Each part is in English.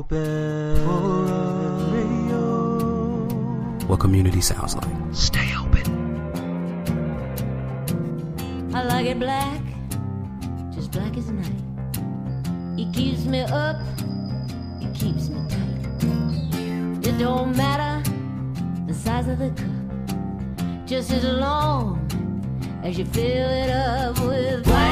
open radio. What community sounds like. Stay open. I like it black, just black as night. It keeps me up, it keeps me tight. It don't matter the size of the cup, just as long as you fill it up with black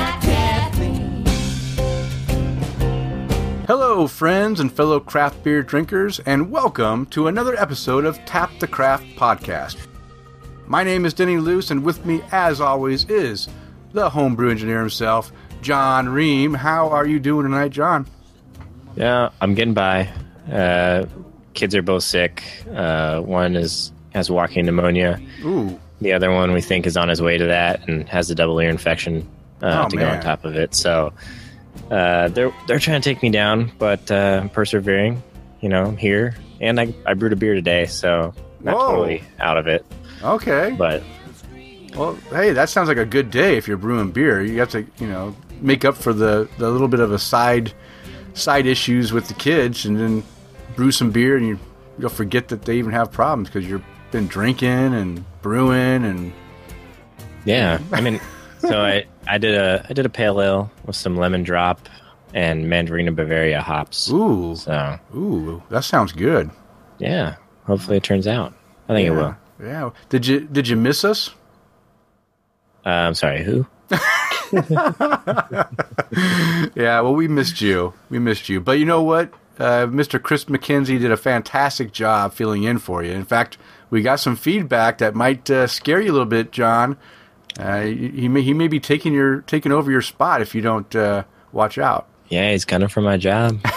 Hello, friends and fellow craft beer drinkers, and welcome to another episode of Tap the Craft podcast. My name is Denny Luce, and with me, as always, is the homebrew engineer himself, John Ream. How are you doing tonight, John? Yeah, I'm getting by. Uh, kids are both sick. Uh, one is has walking pneumonia. Ooh, The other one we think is on his way to that and has a double ear infection uh, Oh, to go on top of it. So uh, they're they're trying to take me down, but uh, I'm persevering. You know, I'm here, and I I brewed a beer today, so not Whoa. totally out of it, okay. but Well, hey, that sounds like a good day if you're brewing beer. You have to, you know, make up for the, the little bit of a side side issues with the kids, and then brew some beer, and you you'll forget that they even have problems because you've been drinking and brewing and yeah. I mean, so I I did a I did a pale ale with some lemon drop and Mandarina Bavaria hops. ooh, So ooh, that sounds good. yeah, hopefully it turns out. I think it will. Yeah. Did you did you miss us? Uh, I'm sorry, who? Yeah. Well, we missed you. We missed you. But you know what? Uh, Mr. Chris McKenzie did a fantastic job filling in for you. In fact, we got some feedback that might uh, scare you a little bit, John. Uh, he may he may be taking your taking over your spot if you don't uh, watch out. Yeah, he's gunning for my job.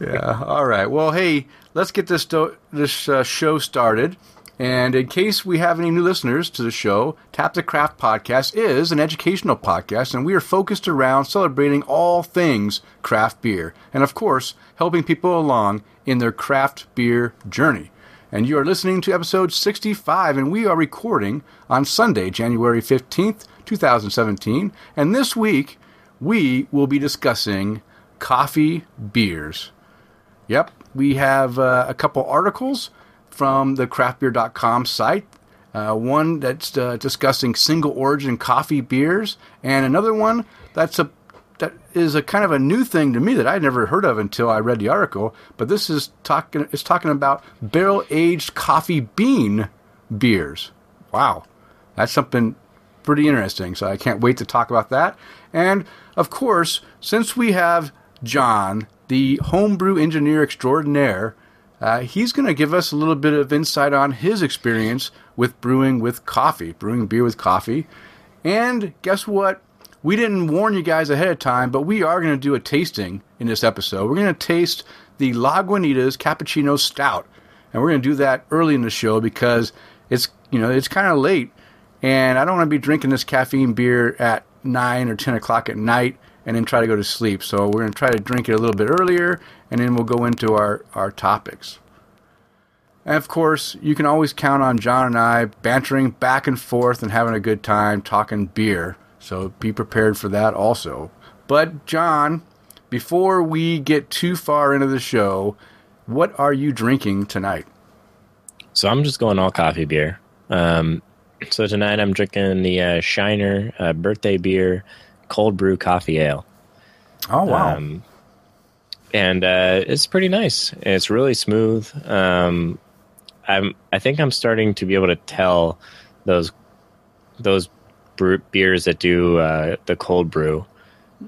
Yeah. All right. Well, hey, let's get this this uh, show started. And in case we have any new listeners to the show, Tap the Craft podcast is an educational podcast, and we are focused around celebrating all things craft beer, and of course, helping people along in their craft beer journey. And you are listening to episode 65, and we are recording on Sunday, January 15th, 2017. And this week, we will be discussing coffee beers. Yep, we have uh, a couple articles from the craftbeer.com site. Uh, one that's uh, discussing single origin coffee beers, and another one that's a that is a kind of a new thing to me that I'd never heard of until I read the article. But this is talking is talking about barrel aged coffee bean beers. Wow, that's something pretty interesting. So I can't wait to talk about that. And of course, since we have John, the homebrew engineer extraordinaire, uh, he's going to give us a little bit of insight on his experience with brewing with coffee, brewing beer with coffee. And guess what? We didn't warn you guys ahead of time, but we are going to do a tasting in this episode. We're going to taste the Lagunitas Cappuccino Stout, and we're going to do that early in the show because it's you know it's kind of late, and I don't want to be drinking this caffeine beer at nine or ten o'clock at night and then try to go to sleep. So we're going to try to drink it a little bit earlier, and then we'll go into our our topics. And of course, you can always count on John and I bantering back and forth and having a good time talking beer. So be prepared for that also. But, John, before we get too far into the show, what are you drinking tonight? So I'm just going all coffee beer. Um, so tonight I'm drinking the uh, Shiner uh, birthday beer cold brew coffee ale. Oh, wow. Um, and uh, it's pretty nice. It's really smooth. Um, I'm I think I'm starting to be able to tell those those brew, beers that do uh, the cold brew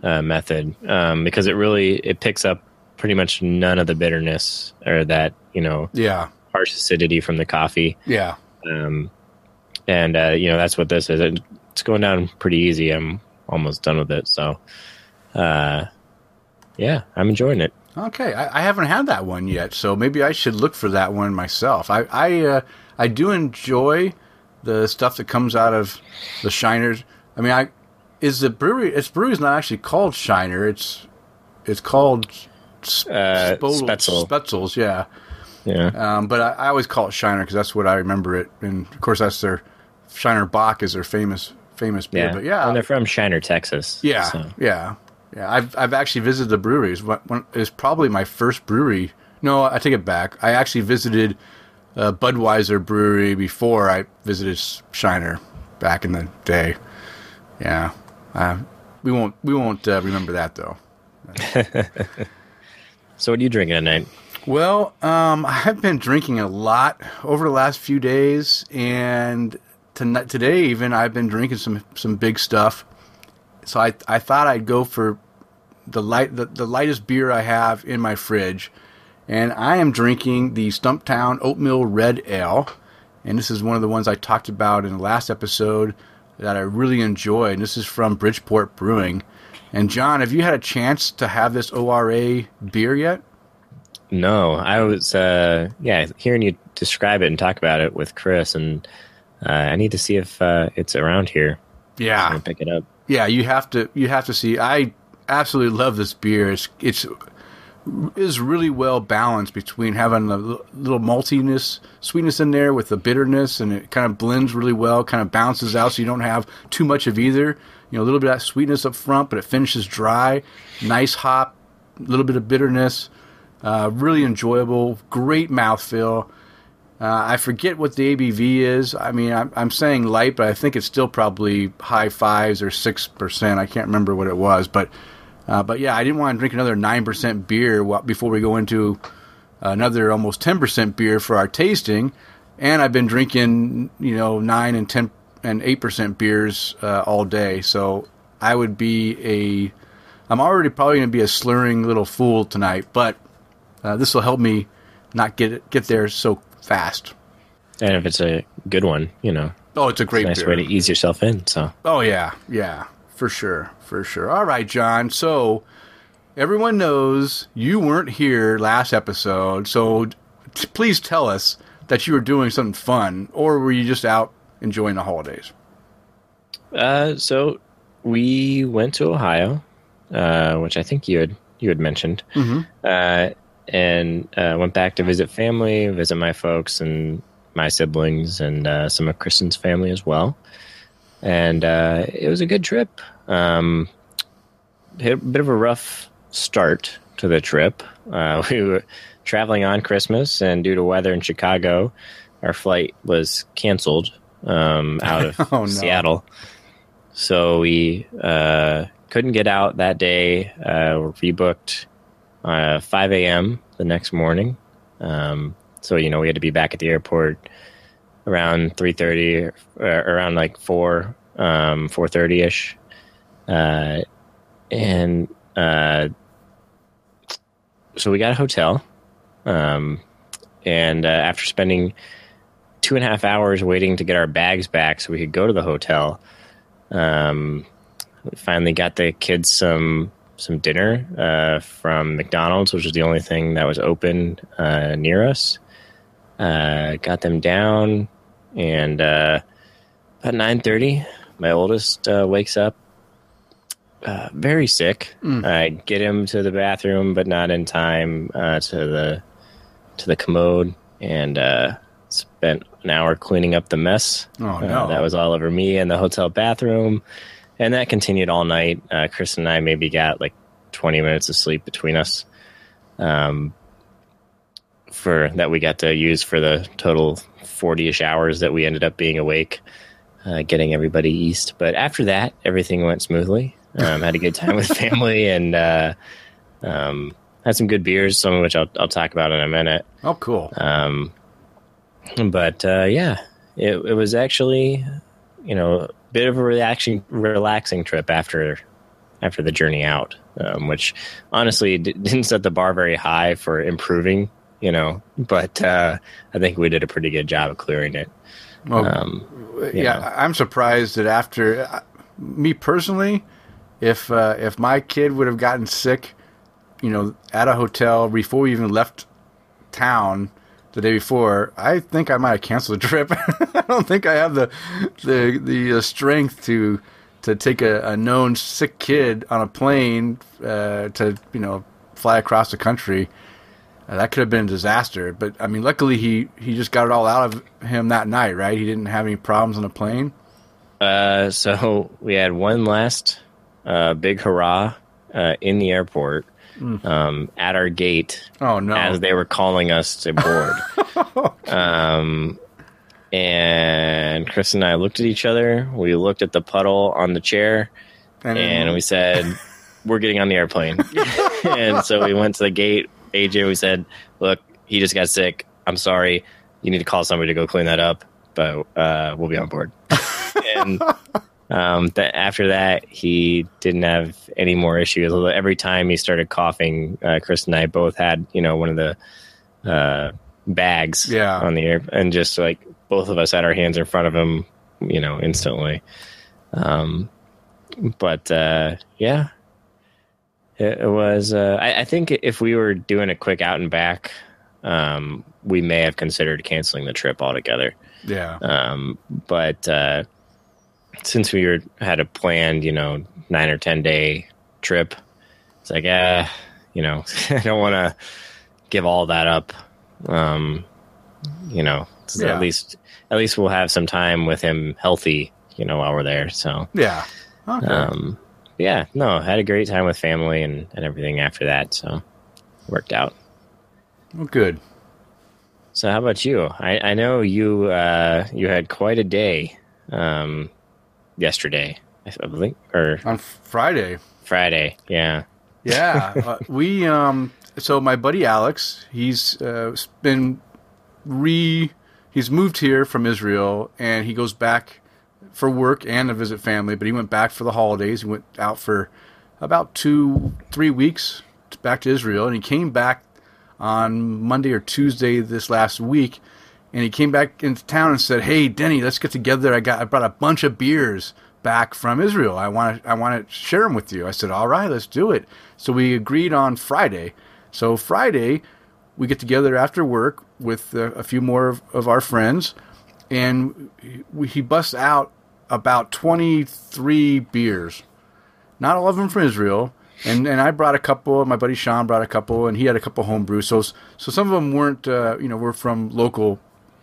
uh, method um, because it really it picks up pretty much none of the bitterness or that you know yeah. harsh acidity from the coffee. Yeah. Um, and uh, you know that's what this is. It- It's going down pretty easy. I'm almost done with it. So, uh, yeah, I'm enjoying it. Okay, I, I haven't had that one yet, so maybe I should look for that one myself. I I, uh, I do enjoy the stuff that comes out of the Shiners. I mean, I is the brewery. Its brewery's not actually called Shiner. It's it's called S- Uh. Spoetzl's, yeah. Yeah, Um, but I, I always call it Shiner because that's what I remember it. And of course, that's their Shiner Bock is their famous famous beer. yeah, But yeah, and they're from Shiner, Texas. yeah, so. yeah. Yeah, I've I've actually visited the breweries. One- It's probably my first brewery. No, I take it back. I actually visited uh, Budweiser brewery before I visited Shiner back in the day. Yeah, uh, we won't we won't uh, remember that though. So what are you drinking tonight? Well, um, I've been drinking a lot over the last few days, and tonight, today even I've been drinking some some big stuff. So I I thought I'd go for the light the, the lightest beer I have in my fridge, and I am drinking the Stumptown Oatmeal Red Ale, and this is one of the ones I talked about in the last episode that I really enjoy, and this is from Bridgeport Brewing. And John, have you had a chance to have this ORA beer yet? No, I was uh yeah, hearing you describe it and talk about it with Chris and uh, I need to see if uh, it's around here. Yeah, pick it up. yeah. You have to. You have to see. I absolutely love this beer. It's it's is really well balanced between having a little maltiness, sweetness in there with the bitterness, and it kind of blends really well. Kind of bounces out, so you don't have too much of either. You know, a little bit of that sweetness up front, but it finishes dry. Nice hop, a little bit of bitterness. Uh, really enjoyable. Great mouthfeel. Uh, I forget what the ABV is. I mean, I'm, I'm saying light, but I think it's still probably high fives or six percent. I can't remember what it was, but uh, but yeah, I didn't want to drink another nine percent beer before we go into another almost ten percent beer for our tasting. And I've been drinking, you know, nine and ten and eight percent beers uh, all day. So I would be a, I'm already probably going to be a slurring little fool tonight, but uh, this will help me not get get there so fast. And if it's a good one, you know, Oh, it's a it's great a nice beer. way to ease yourself in. So Oh yeah, yeah, for sure, for sure. All right, John. So everyone knows you weren't here last episode, so t- please tell us that you were doing something fun, or were you just out enjoying the holidays? uh so we went to Ohio, uh, which I think you had you had mentioned. Mhm. Uh and uh, went back to visit family, visit my folks and my siblings and uh, some of Kristen's family as well. And uh, it was a good trip. Um, hit a bit of a rough start to the trip. Uh, we were traveling on Christmas, and due to weather in Chicago, our flight was canceled um, out of Oh, no. Seattle. So we uh, couldn't get out that day. Uh, we rebooked uh, 5 a.m. the next morning. Um, so you know we had to be back at the airport around 3:30, uh, around like four, um, 4:30 ish, uh, and uh, so we got a hotel. Um, and uh, after spending two and a half hours waiting to get our bags back so we could go to the hotel, um, we finally got the kids some some dinner uh, from McDonald's, which was the only thing that was open uh, near us. Uh, got them down, and uh, about nine thirty, my oldest uh, wakes up uh, very sick. I get him to the bathroom, but not in time uh, to the to the commode, and uh, spent an hour cleaning up the mess. Oh, Uh, no. that was all over me in the hotel bathroom, and that continued all night. Uh, Chris and I maybe got like twenty minutes of sleep between us. Um, for that we got to use for the total 40ish hours that we ended up being awake uh, getting everybody east but after that everything went smoothly um, had a good time with family and uh, um, had some good beers some of which I'll, I'll talk about in a minute Oh, cool. um, but uh, yeah it, it was actually you know a bit of a relaxing relaxing trip after after the journey out um, which honestly d- didn't set the bar very high for improving you know but uh, i think we did a pretty good job of clearing it Well, um, yeah, know. I'm surprised that after uh, me personally, if uh, if my kid would have gotten sick, you know, at a hotel before we even left town the day before, I think I might have canceled the trip. I don't think I have the the the uh, strength to to take a, a known sick kid on a plane uh, to you know fly across the country. Uh, that could have been a disaster, but I mean, luckily he he just got it all out of him that night, right? He didn't have any problems on the plane. Uh, so we had one last uh, big hurrah uh, in the airport um, at our gate Oh no! as they were calling us to board. um, and Chris and I looked at each other. We looked at the puddle on the chair, and we said, "We're getting on the airplane." and so we went to the gate. AJ, we said, "Look, he just got sick. I'm sorry. You need to call somebody to go clean that up, but uh, we'll be on board." and um, th- after that, he didn't have any more issues. Although Every time he started coughing, uh, Chris and I both had, you know, one of the uh, bags Yeah. on the air, and just like both of us had our hands in front of him, you know, instantly. Um, but uh, yeah, it, it was. Uh, I, I think if we were doing a quick out and back, um, we may have considered canceling the trip altogether. yeah, Um, but uh, since we were had a planned, you know, nine or ten day trip, it's like, uh, you know, I don't want to give all that up. Um, you know, so Yeah. at least at least we'll have some time with him healthy, you know, while we're there. So, yeah. Okay. um, yeah, no, had a great time with family and, and everything after that. So, worked out. well, good. So how about you? I, I know you uh, you had quite a day um, yesterday, I believe, or On Friday, Friday. Yeah. yeah, uh, we um. So my buddy Alex, he's uh, been re. He's moved here from Israel, and he goes back for work and to visit family. But he went back for the holidays. He went out for about two, three weeks back to Israel, and he came back on Monday or Tuesday this last week, and he came back into town and said, "Hey, Denny, let's get together. I got I brought a bunch of beers back from Israel. I want to I want to share them with you." I said, "All right, let's do it." So we agreed on Friday. So Friday, we get together after work with uh, a few more of, of our friends, and we, he busts out about twenty three beers not all of them from Israel. And and I brought a couple. My buddy Sean brought a couple, and he had a couple home brews. So so some of them weren't uh, you know were from local,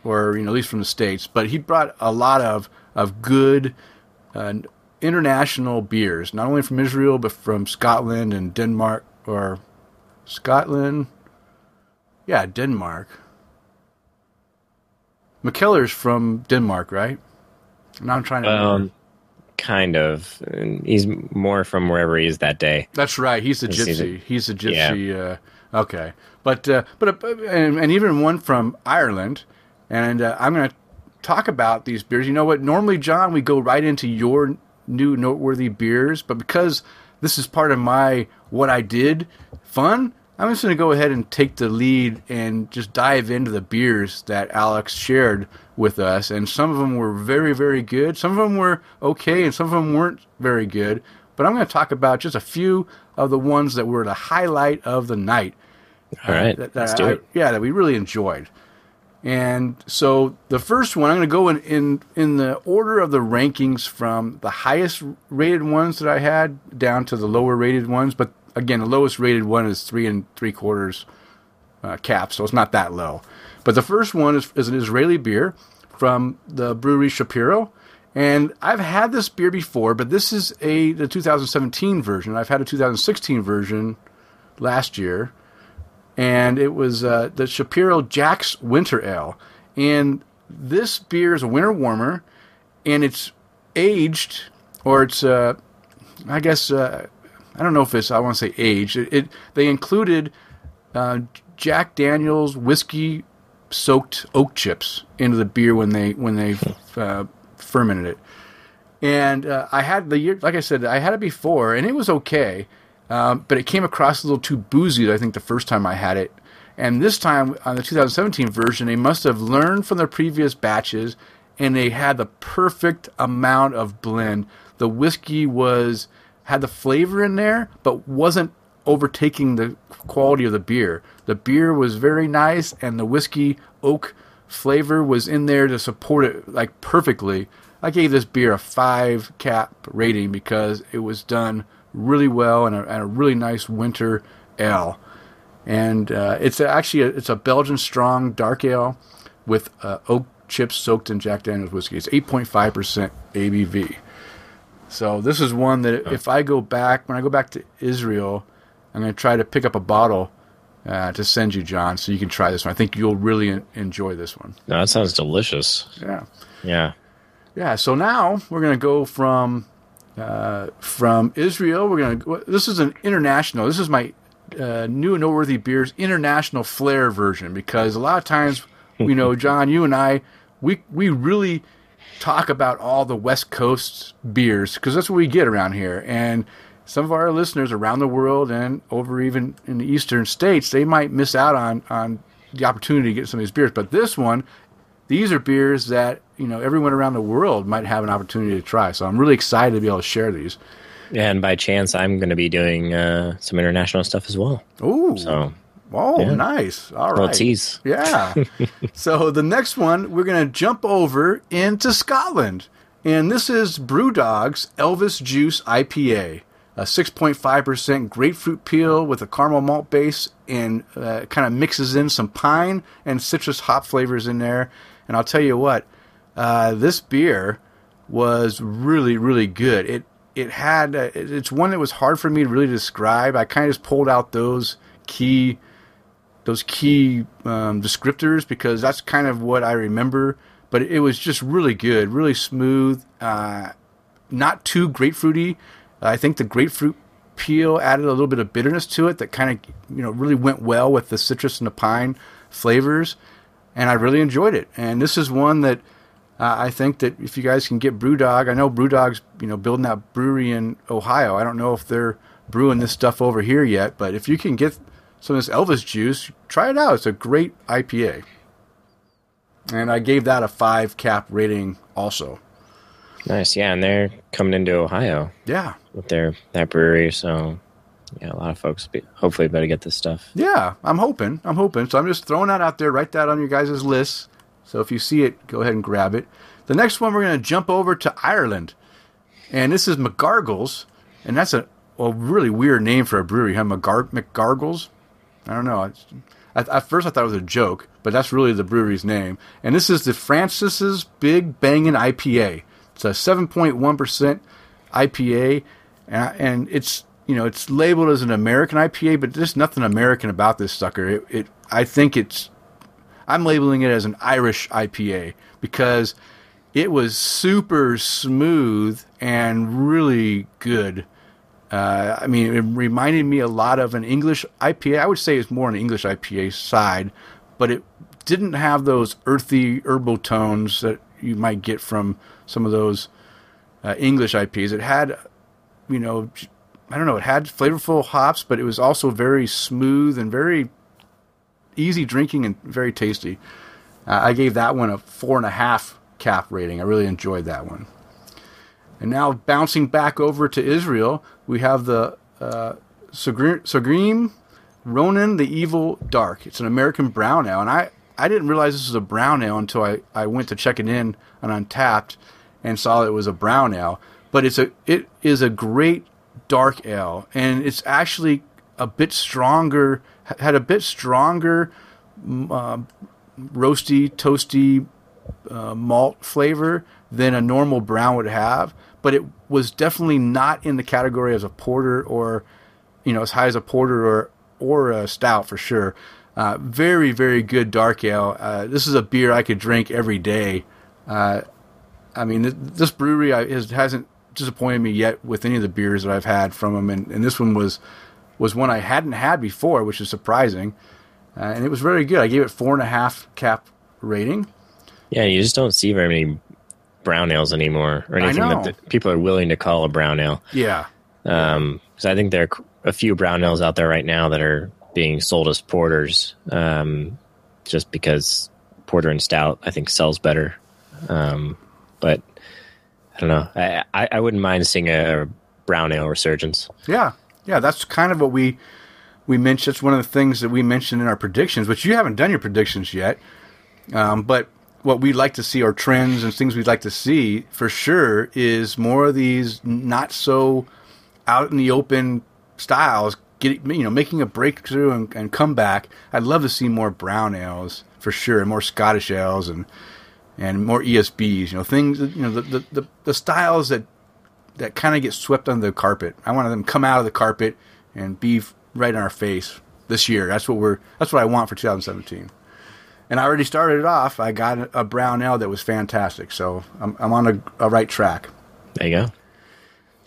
or you know at least from the states. But he brought a lot of of good uh, international beers, not only from Israel but from Scotland and Denmark or Scotland. Yeah, Denmark. Mikkeller's from Denmark, right? Now I'm trying to. remember. Um, kind of. He's more from wherever he is that day. That's right. He's a gypsy. He's a gypsy. Uh, okay, but uh, but uh, and, and even one from Ireland. And uh, I'm going to talk about these beers. You know what? Normally, John, we go right into your new noteworthy beers, but because this is part of my what I did fun, I'm just going to go ahead and take the lead and just dive into the beers that Alex shared with us. And some of them were very, very good. Some of them were okay, and some of them weren't very good. But I'm going to talk about just a few of the ones that were the highlight of the night. All right, That- that let's do I- it. Yeah, that we really enjoyed. And so the first one, I'm going to go in, in in the order of the rankings from the highest rated ones that I had down to the lower rated ones. But again, the lowest rated one is three and three quarters uh, cap, so it's not that low. But the first one is, is an Israeli beer from the brewery Shapiro. And I've had this beer before, but this is a the 2017 version. I've had a 2016 version last year, and it was uh, the Shapiro Jack's Winter Ale. And this beer is a winter warmer, and it's aged, or it's, uh, I guess, uh, I don't know if it's, I want to say aged. It, it they included uh, Jack Daniel's whiskey soaked oak chips into the beer when they when they uh, fermented it. And uh, I had the year, like I said, I had it before, and it was okay, um, but it came across a little too boozy. I think the first time I had it, and this time on the 2017 version, they must have learned from their previous batches, and they had the perfect amount of blend. The whiskey was had the flavor in there, but wasn't overtaking the quality of the beer. The beer was very nice, and the whiskey oak flavor was in there to support it like perfectly. I gave this beer a five cap rating because it was done really well and a, and a really nice winter ale. And uh, it's actually a, it's a Belgian strong dark ale with uh, oak chips soaked in Jack Daniel's whiskey. It's 8.5% ABV. So this is one that if I go back when I go back to Israel, I'm going to try to pick up a bottle uh, to send you, John, so you can try this one. I think you'll really enjoy this one. No, that sounds delicious. Yeah. Yeah. Yeah, so now we're going to go from uh, from Israel. We're to. This is an international. This is my uh, new and noteworthy beers international flair version because a lot of times, you know, John, you and I, we we really talk about all the West Coast beers because that's what we get around here, and some of our listeners around the world and over even in the eastern states, they might miss out on on the opportunity to get some of these beers. But this one, these are beers that you know everyone around the world might have an opportunity to try. So I'm really excited to be able to share these. And by chance, I'm going to be doing uh, some international stuff as well. Ooh, So, oh, yeah. nice. All right. little tease. Yeah. so the next one, we're going to jump over into Scotland. And this is Brewdog's Elvis Juice IPA. A 6.5% grapefruit peel with a caramel malt base and uh, kind of mixes in some pine and citrus hop flavors in there. And I'll tell you what, uh, this beer was really, really good. It it had uh, it- it's one that was hard for me to really describe. I kind of just pulled out those key those key um, descriptors because that's kind of what I remember. But it was just really good, really smooth, uh, not too grapefruity. I think the grapefruit peel added a little bit of bitterness to it that kind of you know really went well with the citrus and the pine flavors, and I really enjoyed it. And this is one that uh, I think that if you guys can get BrewDog, I know BrewDog's you know building that brewery in Ohio. I don't know if they're brewing this stuff over here yet, but if you can get some of this Elvis juice, try it out. It's a great IPA. And I gave that a five cap rating also. Nice. Yeah. And they're coming into Ohio Yeah. with their that brewery. So, yeah, a lot of folks be, hopefully better get this stuff. Yeah, I'm hoping. I'm hoping. So I'm just throwing that out there. Write that on your guys' list. So if you see it, go ahead and grab it. The next one, we're going to jump over to Ireland. And this is McGargles. And that's a, a really weird name for a brewery, huh? McGar- McGargles? I don't know. At, at first, I thought it was a joke, but that's really the brewery's name. And this is the Francis's Big Bangin' IPA. It's a 7.1% IPA, and, and it's you know it's labeled as an American IPA, but there's nothing American about this sucker. It, it I think it's I'm labeling it as an Irish IPA because it was super smooth and really good. Uh, I mean, it reminded me a lot of an English IPA. I would say it's more on the English IPA side, but it didn't have those earthy herbal tones that you might get from some of those uh, English IPAs. It had, you know, I don't know, it had flavorful hops, but it was also very smooth and very easy drinking and very tasty. Uh, I gave that one a four and a half cap rating. I really enjoyed that one. And now bouncing back over to Israel, we have the uh, Srigim Ronin the Evil Dark. It's an American brown ale, and I, I didn't realize this was a brown ale until I, I went to check it in on Untappd and saw it was a brown ale. But it's a it is a great dark ale, and it's actually a bit stronger. Had a bit stronger uh, roasty, toasty uh, malt flavor than a normal brown would have, but it was definitely not in the category as a porter or, you know, as high as a porter or or a stout for sure. Uh, very very good dark ale. Uh, this is a beer I could drink every day. Uh, I mean, this brewery has, hasn't disappointed me yet with any of the beers that I've had from them, and, and this one was was one I hadn't had before, which is surprising, uh, and it was very good. I gave it four and a half cap rating. Yeah, you just don't see very many brown ales anymore, or anything that the, people are willing to call a brown ale. Yeah, Um, so I think there are a few brown ales out there right now that are being sold as porters, um, just because porter and stout I think sells better. Um, but I don't know. I, I, wouldn't mind seeing a brown ale resurgence. Yeah, yeah, that's kind of what we we mentioned. It's one of the things that we mentioned in our predictions, which you haven't done your predictions yet. Um, but what we'd like to see, or trends and things we'd like to see for sure, is more of these not so out in the open styles. Get you know, making a breakthrough and, and come back. I'd love to see more brown ales for sure, and more Scottish ales and and more ESBs. You know, things. You know, the the, the, the styles that that kind of get swept under the carpet. I want them to come out of the carpet and be right in our face this year. That's what we're. That's what I want for 2017. And I already started it off. I got a- brown ale that was fantastic. So I'm, I'm on a, a right track. There you go.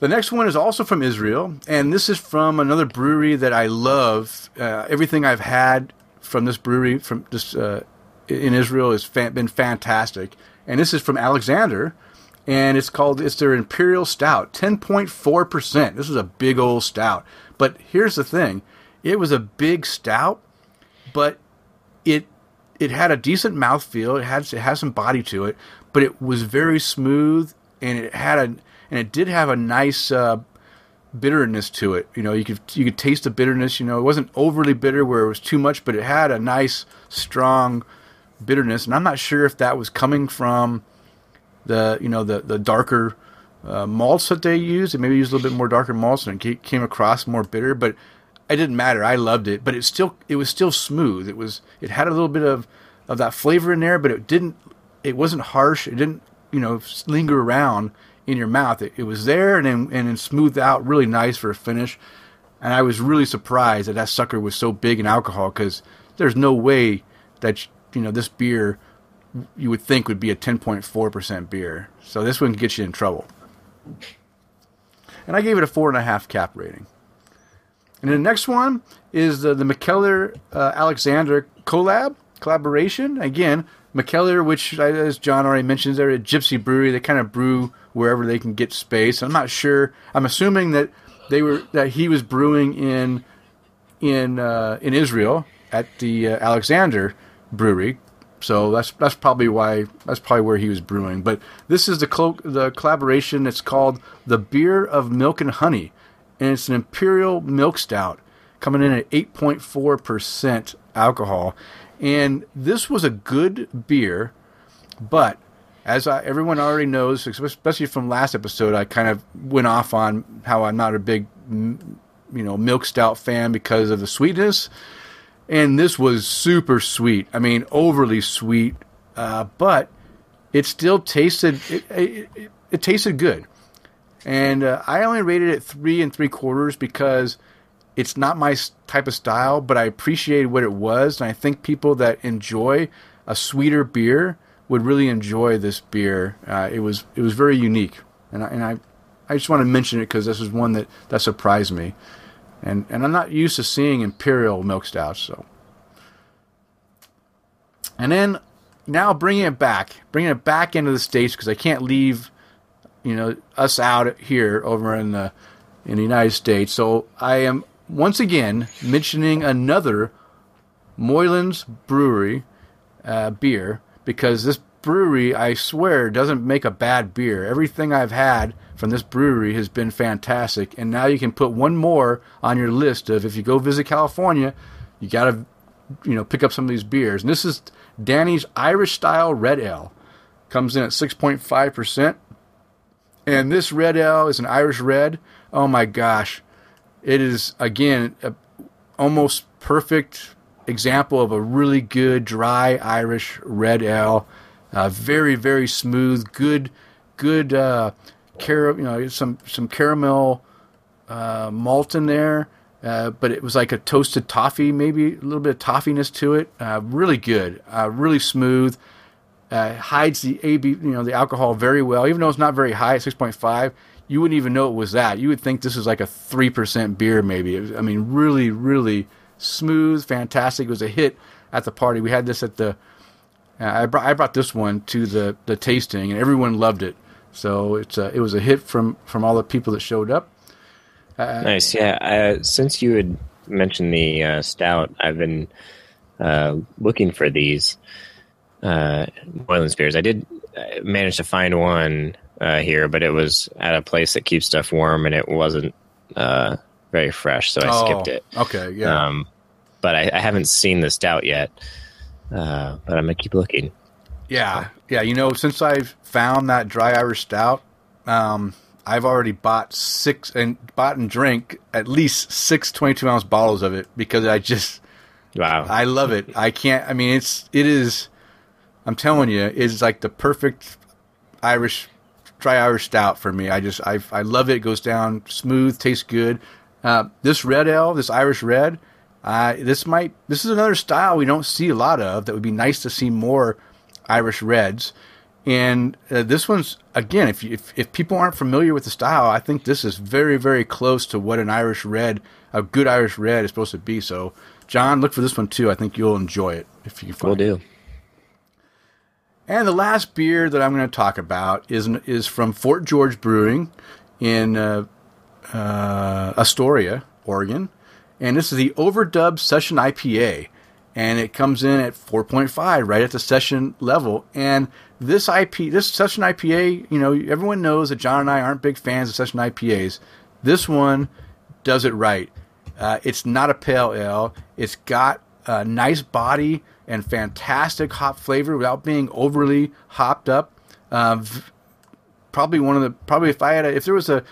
The next one is also from Israel, and this is from another brewery that I love. Uh, everything I've had from this brewery from this uh, in Israel has been fantastic. And this is from Alexander, and it's called it's their Imperial Stout, ten point four percent. This is a big old stout. But here's the thing: it was a big stout, but it it had a decent mouthfeel. It had it has some body to it, but it was very smooth, and it had a and it did have a nice uh, bitterness to it. You know, you could you could taste the bitterness. You know, it wasn't overly bitter where it was too much, but it had a nice strong bitterness. And I'm not sure if that was coming from the you know the the darker uh, malts that they used. They maybe used a little bit more darker malts, and it came across more bitter. But it didn't matter. I loved it, but it still it was still smooth. It was it had a little bit of of that flavor in there, but it didn't. It wasn't harsh. It didn't you know linger around in your mouth. It, it was there and and then smoothed out really nice for a finish. And I was really surprised that that sucker was so big in alcohol because there's no way that you know this beer you would think would be a 10.4% beer. So this one gets you in trouble. And I gave it a four and a half cap rating. And the next one is the, the Mikkeller uh, Alexander collab collaboration. Again, Mikkeller, which as John already mentioned, they're a gypsy brewery. They kind of brew wherever they can get space. I'm not sure. I'm assuming that they were that he was brewing in in uh, in Israel at the uh, Alexander Brewery. So that's that's probably why that's probably where he was brewing. But this is the clo- the collaboration. It's called the Beer of Milk and Honey, and it's an imperial milk stout coming in at 8.4 percent alcohol. And this was a good beer, but as I, everyone already knows, especially from last episode, I kind of went off on how I'm not a big, you know, milk stout fan because of the sweetness and this was super sweet. I mean, overly sweet, uh, but it still tasted it, it, it, it tasted good. And uh, I only rated it three and three quarters because it's not my type of style, but I appreciated what it was, and I think people that enjoy a sweeter beer would really enjoy this beer. Uh, it was it was very unique, and I, and I I just want to mention it because this is one that that surprised me and and I'm not used to seeing imperial milk stouts. So, and then now bringing it back, bringing it back into the states because I can't leave, you know, us out here over in the in the United States. So I am once again mentioning another Moylan's Brewery uh, beer because this brewery, I swear, doesn't make a bad beer. Everything I've had from this brewery has been fantastic, and now you can put one more on your list of if you go visit California, you got to, you know, pick up some of these beers. And this is Danny's Irish Style Red Ale, comes in at six point five percent, and this red ale is an Irish red. Oh my gosh, it is again a, almost perfect example of a really good dry Irish red ale. Uh, very very smooth, good good uh, car- you know some some caramel uh, malt in there. Uh, but it was like a toasted toffee, maybe a little bit of toffiness to it. Uh, really good, uh, really smooth. Uh, hides the AB, you know, the alcohol very well. Even though it's not very high at six point five, you wouldn't even know it was that. You would think this is like a three percent beer, maybe. Was, I mean, really, really smooth, fantastic. It was a hit at the party. We had this at the. Uh, I brought I brought this one to the the tasting, and everyone loved it. So it's a, it was a hit from from all the people that showed up. Nice. Yeah. Uh, since you had mentioned the uh, stout, I've been uh, looking for these uh, Moylan's beers. I did uh, manage to find one uh, here, but it was at a place that keeps stuff warm, and it wasn't uh, very fresh, so I skipped it. Okay, yeah. Um, but I, I haven't seen the stout yet. Uh, but I'm gonna keep looking. Yeah, yeah. You know, since I've found that dry Irish stout, um, I've already bought six and bought and drink at least six 22 ounce bottles of it because I just Wow. I love it. I can't. I mean, it's it is. I'm telling you, it's like the perfect Irish dry Irish stout for me. I just I I love it. It goes down smooth, tastes good. Uh, this red ale, this Irish red, uh, this might this is another style we don't see a lot of. That would be nice to see more Irish reds. And uh, this one's again, if, you, if if people aren't familiar with the style, I think this is very very close to what an Irish red, a good Irish red, is supposed to be. So, John, look for this one too. I think you'll enjoy it if you can find it. do. And the last beer that I'm going to talk about is is from Fort George Brewing in uh, uh, Astoria, Oregon, and this is the Overdub Session IPA, and it comes in at 4.5, right at the session level. And this IP, this Session IPA, you know, everyone knows that John and I aren't big fans of Session IPAs. This one does it right. Uh, it's not a pale ale. It's got a nice body and fantastic hop flavor without being overly hopped up. Uh, probably one of the probably if I had a, if there was a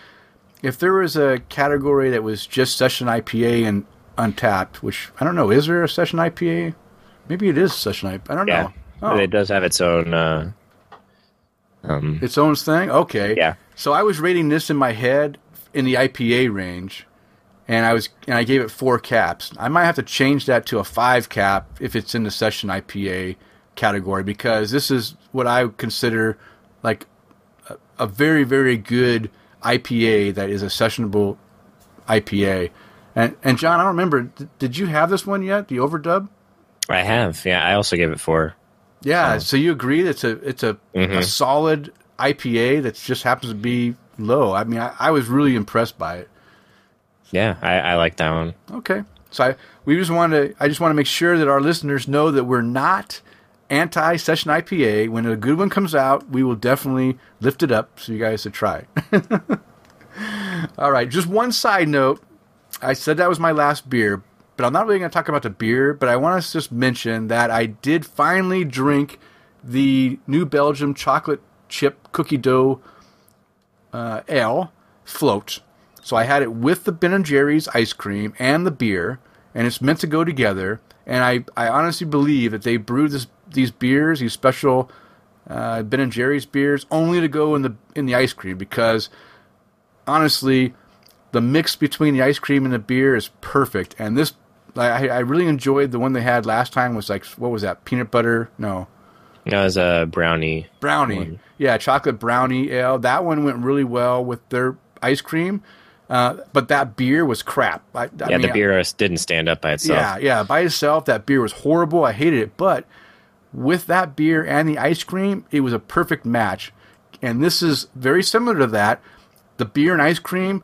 if there was a category that was just session IPA and Untappd, which I don't know, is there a session IPA? Maybe it is session IPA. I don't Yeah, know. Oh, it does have its own. Uh, um, its own thing. Okay. Yeah. So I was rating this in my head in the IPA range, and I was and I gave it four caps. I might have to change that to a five cap if it's in the session IPA category because this is what I consider like a, a very very good IPA that is a sessionable IPA. And and John, I don't remember. Did, did you have this one yet? The overdub? I have. Yeah, I also gave it four. Yeah. So you agree it's a it's a, a Mhm. solid IPA that just happens to be low. I mean, I, I was really impressed by it. Yeah, I, I like that one. Okay. So I we just want to I just want to make sure that our listeners know that we're not anti session IPA. When a good one comes out, we will definitely lift it up so you guys to try. All right, just one side note. I said that was my last beer, but I'm not really going to talk about the beer, but I want to just mention that I did finally drink the New Belgium chocolate chip cookie dough uh, ale float. So I had it with the Ben and Jerry's ice cream and the beer, and it's meant to go together. And I, I honestly believe that they brewed this, these beers, these special uh, Ben and Jerry's beers, only to go in the in the ice cream because honestly, the mix between the ice cream and the beer is perfect. And this, I, I really enjoyed the one they had last time. Was like what was that? Peanut butter? No, That was a brownie. brownie. One. Yeah, chocolate brownie ale. That one went really well with their ice cream. Uh, but that beer was crap. I, I Yeah, mean, the beer didn't stand up by itself. Yeah, yeah. By itself, that beer was horrible. I hated it. But with that beer and the ice cream, it was a perfect match. And this is very similar to that. The beer and ice cream,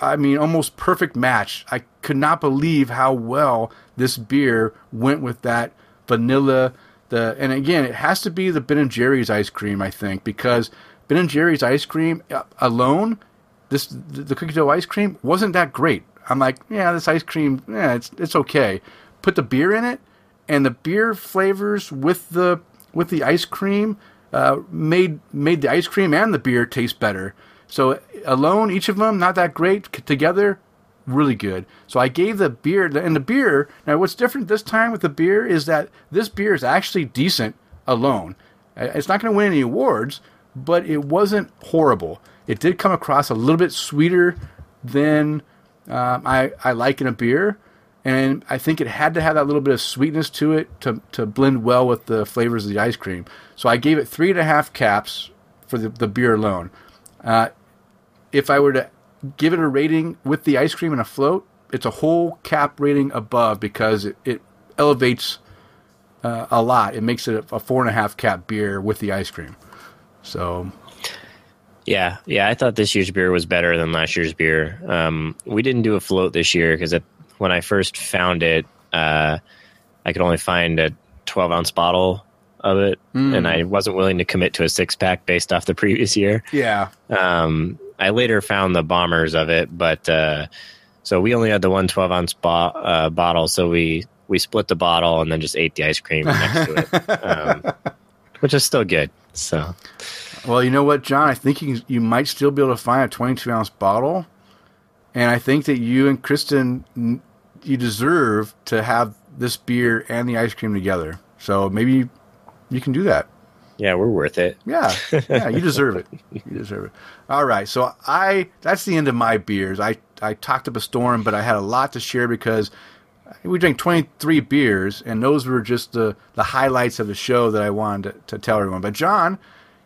I mean, almost perfect match. I could not believe how well this beer went with that vanilla. The and again, it has to be the Ben and Jerry's ice cream, I think, because Ben and Jerry's ice cream uh, alone this the cookie dough ice cream wasn't that great. I'm like, yeah, this ice cream, yeah, it's it's okay. Put the beer in it, and the beer flavors with the with the ice cream uh, made made the ice cream and the beer taste better. So alone, each of them not that great. Together, really good. So I gave the beer and the beer. Now, what's different this time with the beer is that this beer is actually decent alone. It's not going to win any awards, but it wasn't horrible. It did come across a little bit sweeter than um, I, I like in a beer, and I think it had to have that little bit of sweetness to it to, to blend well with the flavors of the ice cream. So I gave it three and a half caps for the, the beer alone. Uh, if I were to give it a rating with the ice cream and a float, it's a whole cap rating above because it, it elevates uh, a lot. It makes it a, a four and a half cap beer with the ice cream. So Yeah, yeah. I thought this year's beer was better than last year's beer. Um, we didn't do a float this year because when I first found it, uh, I could only find a 12 ounce bottle of it, and I wasn't willing to commit to a six pack based off the previous year. yeah, Um, I later found the bombers of it, but uh, so we only had the one 12 ounce bo- uh, bottle, so we we split the bottle and then just ate the ice cream next to it, um, which is still good. So Well, you know what, John? I think you, you might still be able to find a 22 ounce bottle, and I think that you and Kristen you deserve to have this beer and the ice cream together. So maybe you can do that. Yeah, we're worth it. Yeah, yeah, you deserve it. You deserve it. All right, so I that's the end of my beers. I I talked up a storm, but I had a lot to share because we drank 23 beers, and those were just the the highlights of the show that I wanted to, to tell everyone. But John,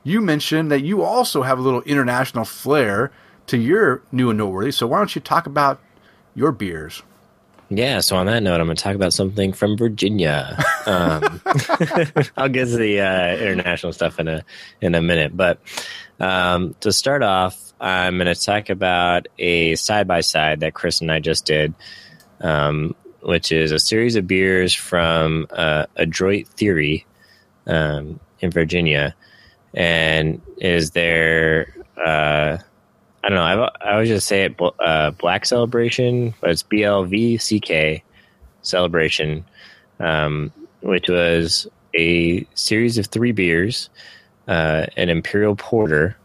you mentioned that you also have a little international flair to your new and noteworthy. So why don't you talk about your beers? Yeah, so on that note, I'm going to talk about something from Virginia. Um, I'll get to the uh, international stuff in a in a minute, but um, to start off, I'm going to talk about a side by side that Chris and I just did, um, which is a series of beers from uh, Adroit Theory um, in Virginia, and is their uh, I don't know. I've, I always just say it uh, Black Celebration, but it's B L V C K Celebration, um, which was a series of three beers, uh, an Imperial Porter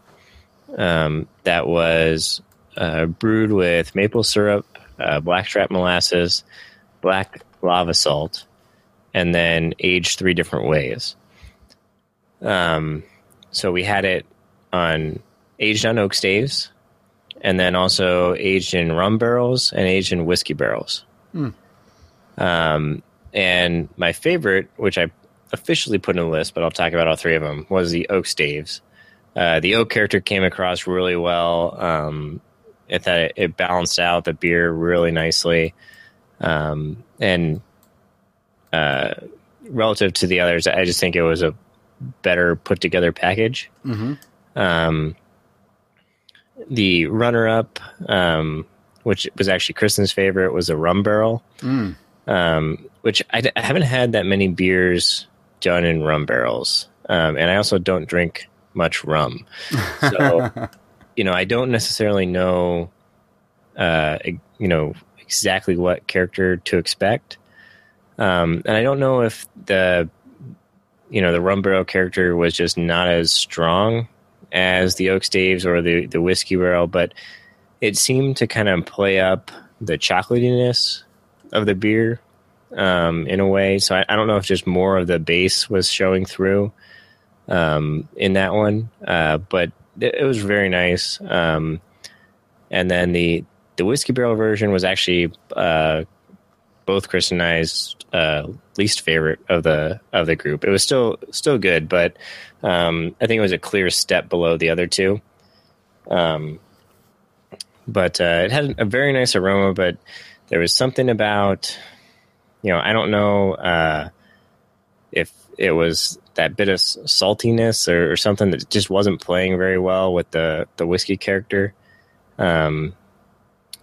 um, that was uh, brewed with maple syrup, uh, blackstrap molasses, black lava salt, and then aged three different ways. Um, so we had it on aged on oak staves and then also aged in rum barrels and aged in whiskey barrels. Um, and my favorite, which I officially put in the list, but I'll talk about all three of them, was the oak staves. Uh, the oak character came across really well. Um, it thought it, it balanced out the beer really nicely, um, and uh, relative to the others, I just think it was a better put together package. Um, the runner up, um, which was actually Kristen's favorite, was a rum barrel, um, which I, d- I haven't had that many beers done in rum barrels. Um, and I also don't drink much rum. So, you know, I don't necessarily know, uh, you know, exactly what character to expect. Um, and I don't know if the, you know, the rum barrel character was just not as strong as the oak staves or the the whiskey barrel, but it seemed to kind of play up the chocolatiness of the beer um, in a way. So I, I don't know if just more of the base was showing through um, in that one, uh, but it, it was very nice. Um, and then the the whiskey barrel version was actually uh, both Chris and I's uh, least favorite of the of the group. It was still still good, but um, I think it was a clear step below the other two. Um, but uh, it had a very nice aroma, but there was something about, you know, I don't know uh, if it was that bit of saltiness or, or something that just wasn't playing very well with the the whiskey character, um,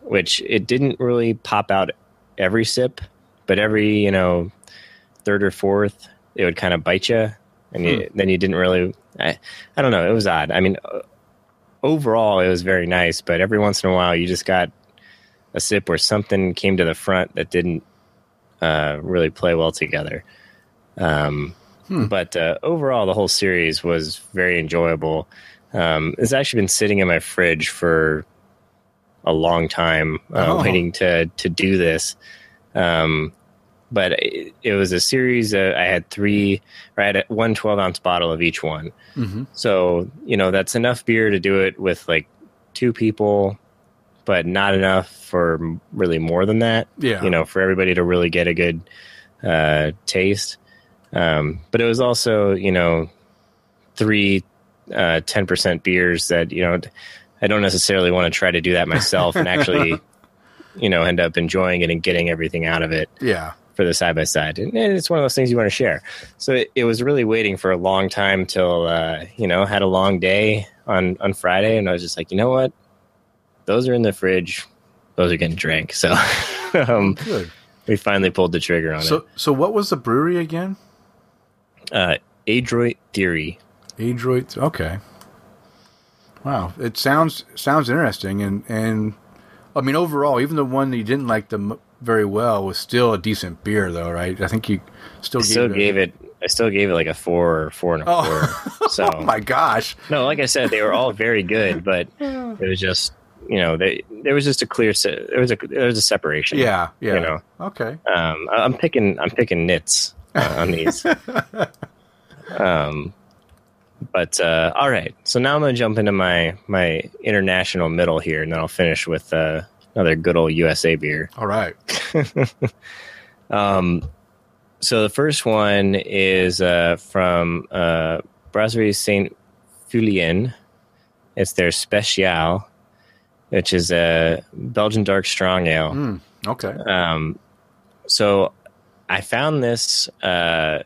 which it didn't really pop out every sip, but every you know third or fourth, it would kind of bite you, and you, then you didn't really. I, I don't know. It was odd. I mean, overall, it was very nice, but every once in a while, you just got a sip where something came to the front that didn't uh, really play well together. Um, But uh, overall, the whole series was very enjoyable. Um, it's actually been sitting in my fridge for a long time, uh, Oh. waiting to to do this. Um, but it, it was a series. Uh, I had three, I had one 12 ounce bottle of each one. So you know that's enough beer to do it with like two people, but not enough for really more than that. Yeah. you know, for everybody to really get a good uh, taste. Um, but it was also you know three uh, ten percent beers that you know I don't necessarily want to try to do that myself and actually you know end up enjoying it and getting everything out of it Yeah. For the side by side, and it's one of those things you want to share. So it, it was really waiting for a long time till uh, you know had a long day on on Friday, and I was just like, you know what, those are in the fridge, those are getting drank. So um, we finally pulled the trigger on it. So so what was the brewery again? Uh, Adroit Theory. Adroit. Okay. Wow, it sounds sounds interesting, and and I mean overall, even the one that you didn't like them very well was still a decent beer, though, right? I think you still I gave still it. gave it. I still gave it like a four or four and a Oh. quarter. So Oh my gosh! no, like I said, they were all very good, but it was just you know they there was just a clear se- there was a there was a separation. Yeah, yeah. You know. Okay. Um, I- I'm picking I'm picking nits uh, on these. um, But uh, all right, so now I'm gonna jump into my my international middle here, and then I'll finish with uh, another good old USA beer. All right. Um, so the first one is uh, from uh, Brasserie Saint Feuillien. It's their Special, which is a Belgian dark strong ale. Mm, okay. Um, so I found this uh,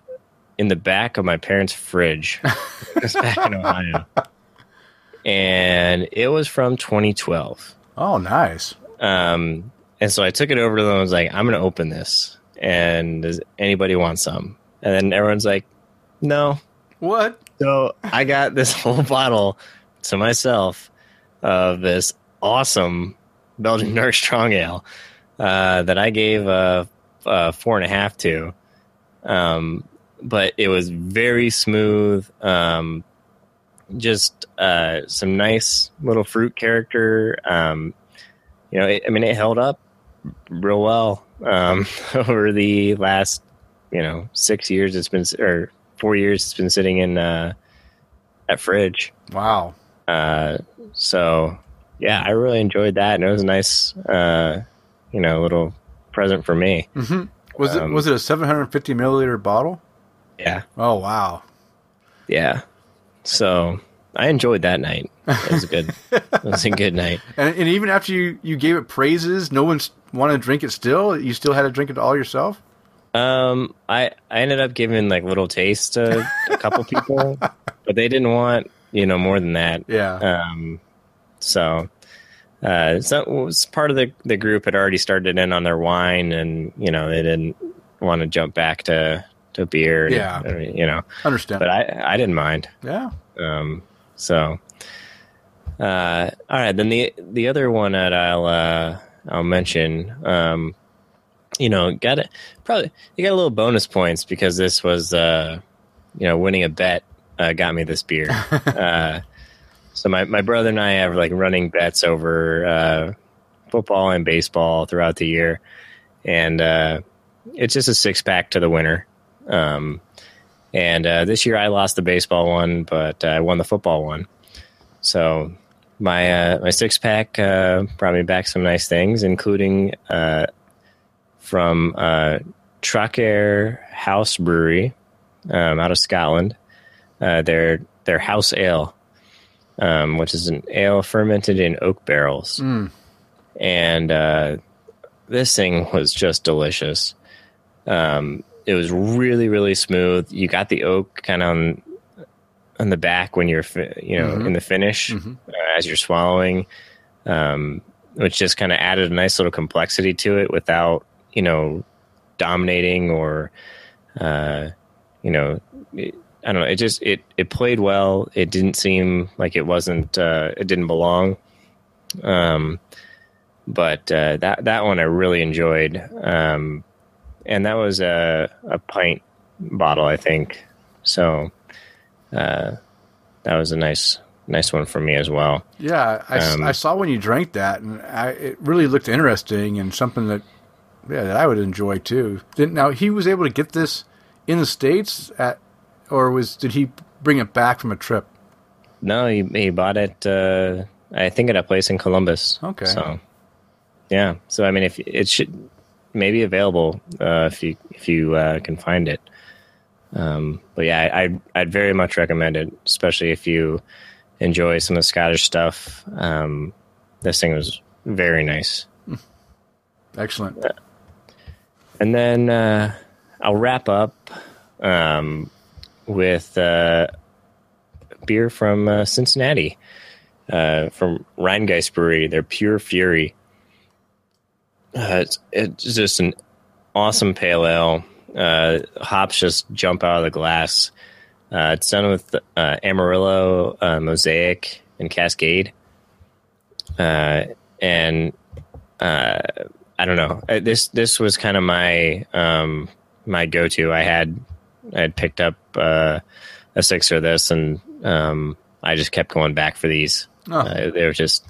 in the back of my parents' fridge. back in Ohio. And it was from 2012. Oh, nice. Um, and so I took it over to them and was like, I'm going to open this. And does anybody want some? And then everyone's like, no. What? So I got this whole bottle to myself of this awesome Belgian dark strong ale uh, that I gave a, a four and a half to. Um, but it was very smooth. Um, just uh, some nice little fruit character. Um, you know, it, I mean, it held up real well um, over the last, you know, six years. It's been or four years. It's been sitting in uh, at fridge. Wow. Uh, so yeah, I really enjoyed that, and it was a nice, uh, you know, little present for me. hmm Was it Um, was it a 750 milliliter bottle? Yeah, Oh, wow. yeah. So I enjoyed that night. It was a good, it was a good night. And, and even after you, you gave it praises, no one wanted to drink it still? You still had to drink it all yourself? Um, I I ended up giving like little taste to a couple people, but they didn't want you know more than that. Yeah. Um, so, uh, so it was part of the the group had already started in on their wine, and you know they didn't want to jump back to to beer. Yeah. uh, you know, Understand. but I I didn't mind. yeah. Um, so, uh, all right. Then the the other one that I'll uh, I'll mention, um, you know, got it. Probably you got a little bonus points because this was, uh, you know, winning a bet uh, got me this beer. uh, so my my brother and I have like running bets over uh, football and baseball throughout the year, and uh, it's just a six pack to the winner. Um, and uh, this year I lost the baseball one, but uh, I won the football one. So my uh, my six pack uh, brought me back some nice things, including uh, from uh, House Brewery um, out of Scotland. Uh, their their house ale, um, which is an ale fermented in oak barrels, Mm. and uh, this thing was just delicious. Um, it was really really smooth. You got the oak kind of on on the back when you're you know Mhm. in the finish Mhm. uh, as you're swallowing, um, which just kind of added a nice little complexity to it without you know dominating or uh, you know. It, I don't know. It just it it played well. It didn't seem like it wasn't. Uh, it didn't belong. Um, but uh, that that one I really enjoyed. Um, and that was a a pint bottle, I think. So uh, that was a nice nice one for me as well. Yeah, I, Um, I saw when you drank that, and I, it really looked interesting and something that, yeah, that I would enjoy too. Did, now he was able to get this in the states at, or was did he bring it back from a trip? No, he he bought it. Uh, I think at a place in Columbus. Okay. So yeah. So I mean, if it should maybe available uh, if you if you uh, can find it. Um, but yeah, I, I'd, I'd very much recommend it, especially if you enjoy some of the Scottish stuff. Um, this thing was very nice. Excellent. And then uh, I'll wrap up um, with uh, beer from uh, Cincinnati, uh, from Rhinegeist Brewery. They're Pure Fury. Uh, it's, it's just an awesome pale ale. Uh, hops just jump out of the glass. Uh, it's done with uh, Amarillo, uh, Mosaic, and Cascade. Uh, and uh, I don't know. This this was kind of my um, my go to. I had I had picked up uh, a six of this, and um, I just kept going back for these. Oh. Uh, they were just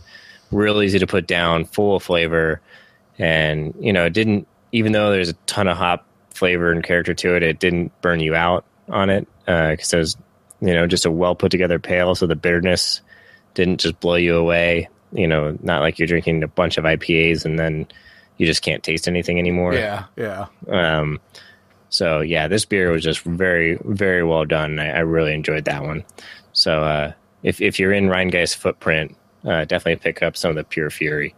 real easy to put down, full of flavor, and you know, it didn't. Even though there's a ton of hop flavor and character to it, it didn't burn you out on it because it was, you know, just a well put together pale, so the bitterness didn't just blow you away. You know, not like you're drinking a bunch of IPAs and then you just can't taste anything anymore. Yeah, yeah. Um, so yeah, this beer was just very, very well done. I, I really enjoyed that one. So uh, if if you're in Rhinegeist footprint, uh, definitely pick up some of the Pure Fury.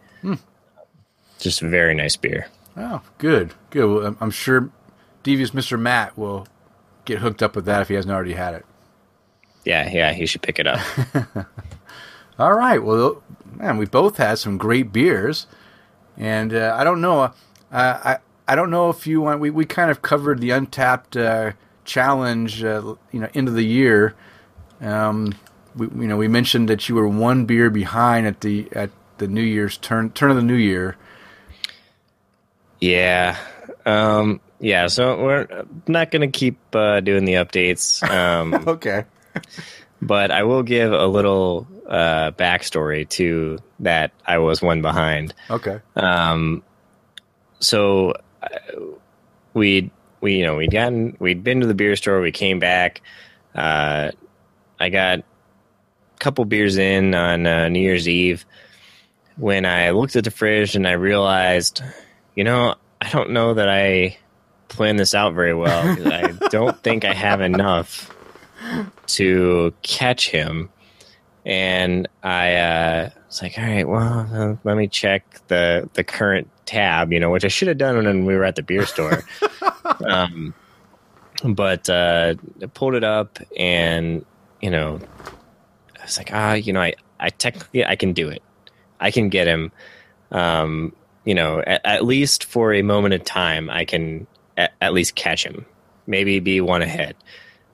Just very nice beer. Oh, good, good. Well, I'm- sure devious Mr. Matt will get hooked up with that if he hasn't already had it. Yeah, yeah, he should pick it up. All right. Well, man, we both had some great beers, and uh, I don't know. Uh, I I don't know if you want. We, we kind of covered the Untappd uh, challenge, uh, you know, end of the year. Um, we you know we mentioned that you were one beer behind at the at the New Year's turn turn of the New Year. Yeah, um, yeah. So we're not going to keep uh, doing the updates. Um, Okay. but I will give a little uh, backstory to that. I was one behind. Okay. Um, so uh, we we you know we'd gotten we'd been to the beer store. We came back. Uh, I got a couple beers in on uh, New Year's Eve when I looked at the fridge and I realized, you know, I don't know that I planned this out very well. I don't think I have enough to catch him. And I uh, was like, all right, well, uh, let me check the the current tab, you know, which I should have done when we were at the beer store. um, but uh, I pulled it up, and you know, I was like, ah, you know, I I technically I can do it. I can get him. Um, you know, at, at least for a moment of time, I can at, at least catch him. Maybe be one ahead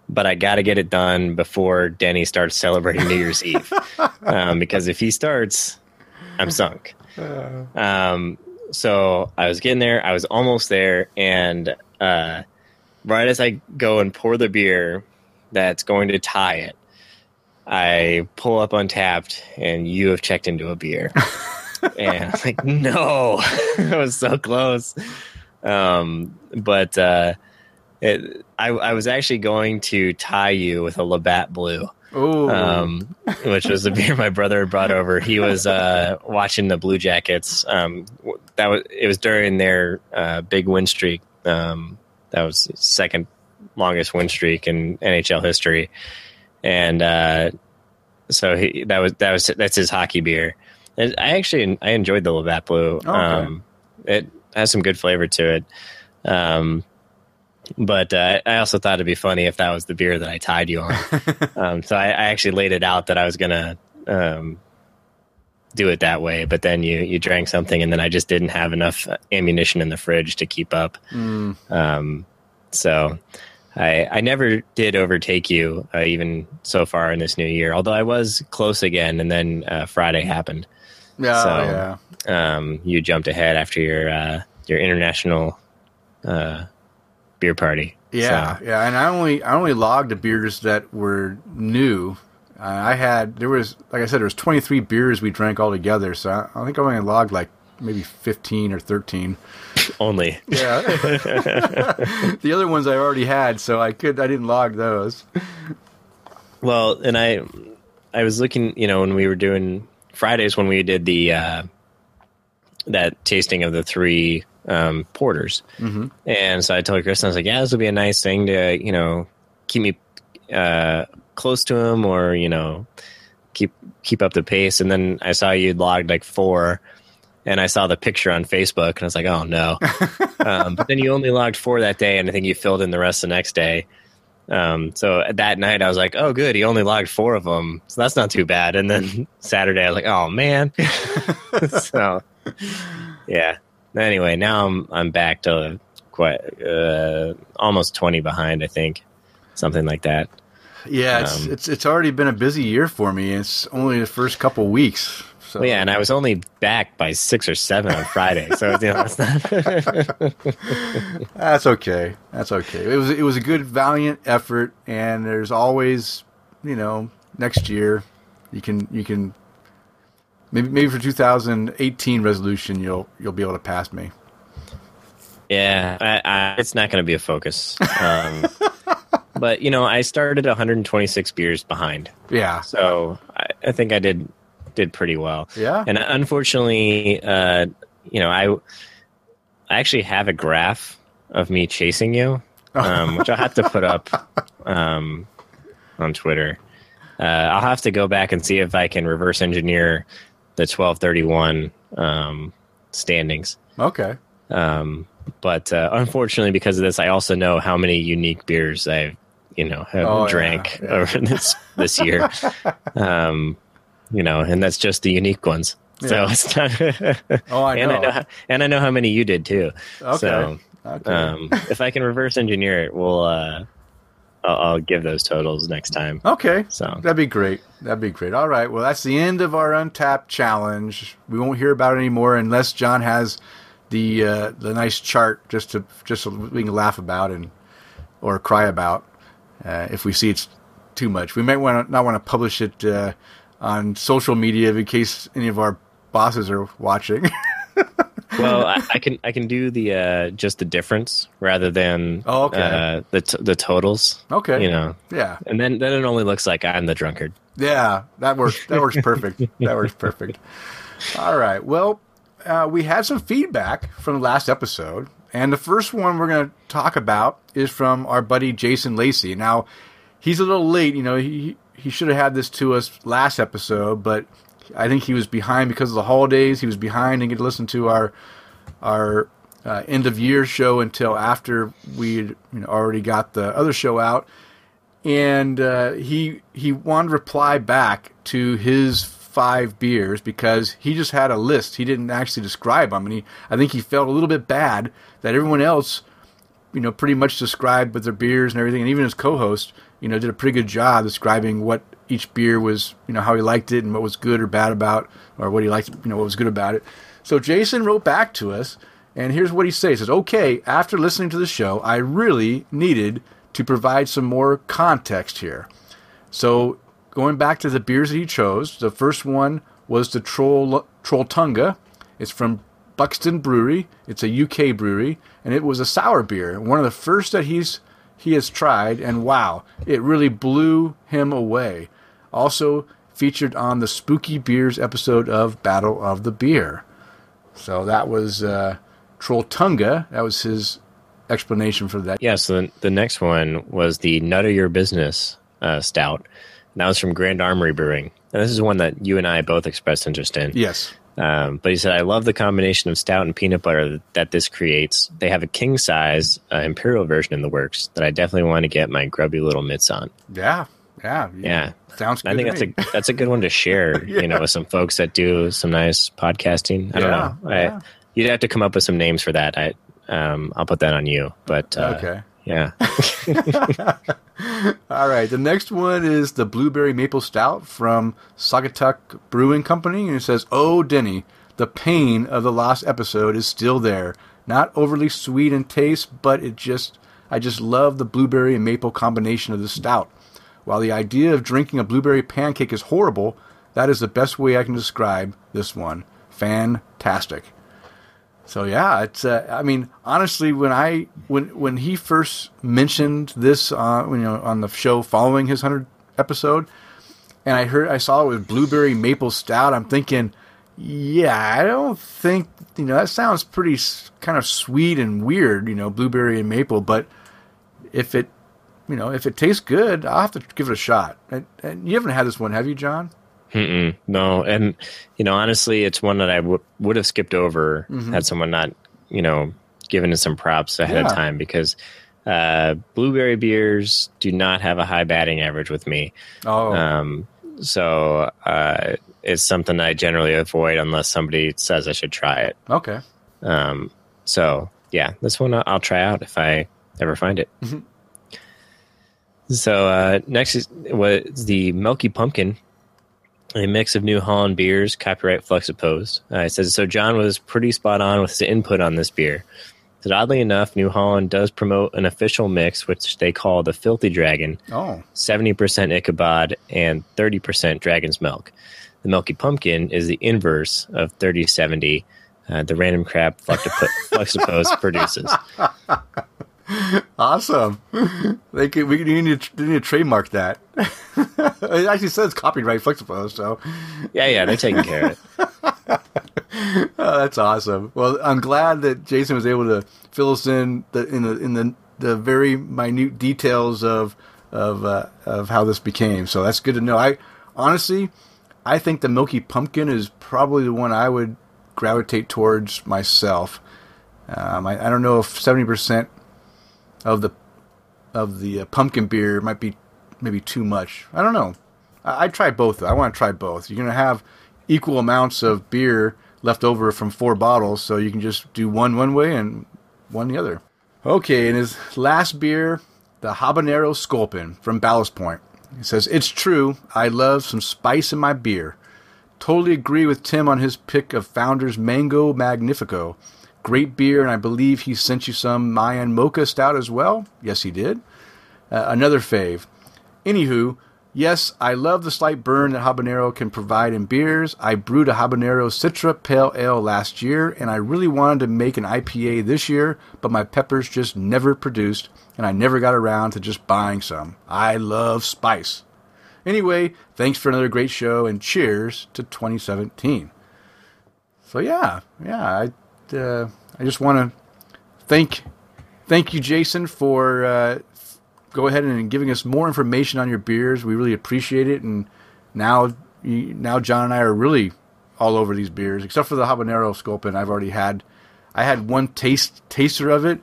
but I got to get it done before Denny starts celebrating New Year's Eve. Um, because if he starts, I'm sunk. Um, so I was getting there, I was almost there, and uh, right as I go and pour the beer that's going to tie it, I pull up Untappd, and you have checked into a beer. and I was like, no, I was so close. Um, but uh, it, I, I was actually going to tie you with a Labatt Blue, Oh. um, which was the beer my brother had brought over. He was uh, watching the Blue Jackets. Um, that was it was during their uh, big win streak. Um, that was second longest win streak in NHL history, and uh, so he, that was that was that's his hockey beer. I actually I enjoyed the Labatt Blue. Okay. Um, it has some good flavor to it. Um, but uh, I also thought it'd be funny if that was the beer that I tied you on. um, so I, I actually laid it out that I was gonna um, do it that way. But then you you drank something, and then I just didn't have enough ammunition in the fridge to keep up. Mm. Um, so I I never did overtake you, uh, even so far in this new year. Although I was close again, and then uh, Friday happened. Yeah. so- yeah. Um, you jumped ahead after your uh, your international uh, beer party. Yeah, So- yeah, and I only I only logged the beers that were new. Uh, I had there was like I said there was 23 beers we drank all together, so I, I think I only logged like maybe 15 or 13. only. Yeah, the other ones I already had, so I could I didn't log those. Well, and I I was looking, you know, when we were doing Fridays when we did the uh, that tasting of the three um, porters, mm-hmm. and so I told Kristen, I was like, yeah, this would be a nice thing to you know keep me uh, close to him, or you know keep keep up the pace. And then I saw you'd logged like four. And I saw the picture on Facebook, and I was like, "Oh no!" um, but then you only logged four that day, and I think you filled in the rest the next day. Um, so that night I was like, oh, good. He only logged four of them. So that's not too bad. And then Saturday I was like, oh man. so yeah. Anyway, now I'm, I'm back to quite, uh, almost 20 behind, I think. Something like that. Yeah, it's Um, it's it's already been a busy year for me. It's only the first couple weeks. So Well, yeah. And I was only back by six or seven on Friday. So, you know, it's not, That's okay. That's okay. It was it was a good valiant effort, and there's always, you know, next year, you can you can maybe maybe for 2018 resolution you'll you'll be able to pass me. yeah, I, I, it's not going to be a focus. Um, but you know, I started 126 beers behind, Yeah. so I, I think I did did pretty well. Yeah. And unfortunately, uh, you know, I I actually have a graph of me chasing you, um, which I'll have to put up um, on Twitter. Uh, I'll have to go back and see if I can reverse engineer the 1231 um, standings. Okay. Um, but uh, unfortunately, because of this, I also know how many unique beers I've you know have Oh, yeah, drank yeah. over this this year. um, you know, and that's just the unique ones. So it's not. Oh, I and know. I know, how, and I know how many you did too. Okay. So Okay. um, if I can reverse engineer it, we'll uh, I'll, I'll give those totals next time. Okay. So That'd be great. That'd be great. All right. Well, that's the end of our Untappd challenge. We won't hear about it anymore unless John has the uh, the nice chart just to just so we can laugh about and or cry about uh, if we see it's too much. We might want to not want to publish it uh, on social media in case any of our bosses are watching. well, I, I can I can do the uh, just the difference rather than Oh, okay. uh, the t- the totals. okay. You know, Yeah. and then then it only looks like I'm the drunkard. Yeah, that works. That works perfect. that works perfect. All right. Well, uh, we had some feedback from the last episode, and the first one we're going to talk about is from our buddy Jason Lacey. Now, he's a little late. You know, he he should have had this to us last episode, but I think he was behind because of the holidays. He was behind and get to listen to our our uh, end of year show until after we you know, already got the other show out and uh, he he wanted to reply back to his five beers because he just had a list. He didn't actually describe them, and he I think he felt a little bit bad that everyone else, you know, pretty much described with their beers and everything, and even his co-host, you know, did a pretty good job describing what each beer was, you know, how he liked it and what was good or bad about, or what he liked, you know, what was good about it. So Jason wrote back to us, and here's what he says: he says, "Okay, after listening to the show, I really needed." to provide some more context here. So, going back to the beers that he chose, the first one was the Troll Trolltunga. It's from Buxton Brewery. It's a UK brewery, and it was a sour beer, one of the first that he's he has tried, and wow, it really blew him away. Also featured on the Spooky Beers episode of Battle of the Beer. So that was uh, Trolltunga. That was his explanation for that. Yeah. So the, the next one was the Nut of Your Business uh, Stout. And that was from Grand Armory Brewing, and this is one that you and I both expressed interest in. Yes. Um, but he said, I love the combination of stout and peanut butter that this creates. They have a king size uh, imperial version in the works that I definitely want to get my grubby little mitts on. Yeah. Yeah. Yeah. Sounds good. I think that's me. a that's a good one to share, you know, with some folks that do some nice podcasting. I don't Yeah, know. yeah. You'd have to come up with some names for that. I um, I'll put that on you. But uh, Okay. Yeah, All right. The next one is the Blueberry Maple Stout from Saugatuck Brewing Company. And it says, Oh, Denny, the pain of the lost episode is still there. Not overly sweet in taste, but it just, I just love the blueberry and maple combination of the stout. While the idea of drinking a blueberry pancake is horrible, that is the best way I can describe this one. Fantastic. So yeah, it's. Uh, I mean, honestly, when I when when he first mentioned this, uh, you know, on the show following his hundred episode, and I heard I saw it was blueberry maple stout, I'm thinking, yeah, I don't think you know that sounds pretty kind of sweet and weird, you know, blueberry and maple. But if it, you know, if it tastes good, I'll have to give it a shot. And, and you haven't had this one, have you, John? Mm-mm, no, and you know, honestly, it's one that I w- would have skipped over Mm-hmm. had someone not, you know, given it some props ahead Yeah. of time because uh, blueberry beers do not have a high batting average with me. Oh, Um, so uh, it's something I generally avoid unless somebody says I should try it. okay. Um, so yeah, this one I'll- try out if I ever find it. So uh, next is was the Milky Pumpkin, a mix of New Holland beers, copyright Flux opposed. Uh, it says so. John was pretty spot on with his input on this beer. That oddly enough, New Holland does promote an official mix, which they call the Filthy Dragon, Oh, 70% Ichabod and 30% Dragon's Milk. The Milky Pumpkin is the inverse of 3070, uh, the random crap Fluxopose produces. Awesome. They could, we need to, need to trademark that. it actually says copyright flexible, so Yeah, yeah, they're taking care of it. oh, that's awesome. Well, I'm glad that Jason was able to fill us in the in the in the, the very minute details of of uh, of how this became. So that's good to know. I honestly, I think the Milky Pumpkin is probably the one I would gravitate towards myself. Um, I, I don't know if seventy percent of the of the uh, pumpkin beer might be maybe too much. I don't know. I, I'd try both. I want to try both. You're gonna have equal amounts of beer left over from four bottles, so you can just do one one way and one the other. Okay, and his last beer, the Habanero Sculpin from Ballast Point. He says, It's true, I love some spice in my beer. Totally agree with Tim on his pick of Founder's Mango Magnifico. Great beer, and I believe he sent you some Mayan Mocha Stout as well. Yes, he did. Uh, another fave. Anywho, yes, I love the slight burn that habanero can provide in beers. I brewed a habanero Citra Pale Ale last year, and I really wanted to make an IPA this year, but my peppers just never produced, and I never got around to just buying some. I love spice. Anyway, thanks for another great show, and cheers to 2017. So yeah, yeah, I uh, I just want to thank thank you, Jason, for uh, go ahead and giving us more information on your beers. We really appreciate it, and now you, now John and I are really all over these beers, except for the habanero sculpin. I've already had I had one taste taster of it,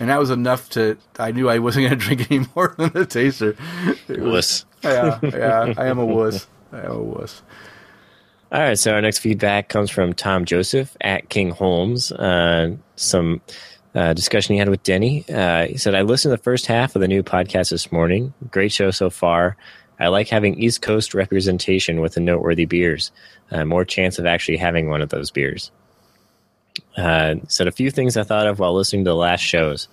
and that was enough to I knew I wasn't going to drink any more than the taster. It was- Wuss. yeah, yeah, I am a wuss. I am a wuss. All right, so our next feedback comes from Tom Joseph at King Holmes. Uh, some uh, discussion he had with Denny. Uh, he said, I listened to the first half of the new podcast this morning. Great show so far. I like having East Coast representation with the noteworthy beers. Uh, more chance of actually having one of those beers. Uh, said a few things I thought of while listening to the last shows.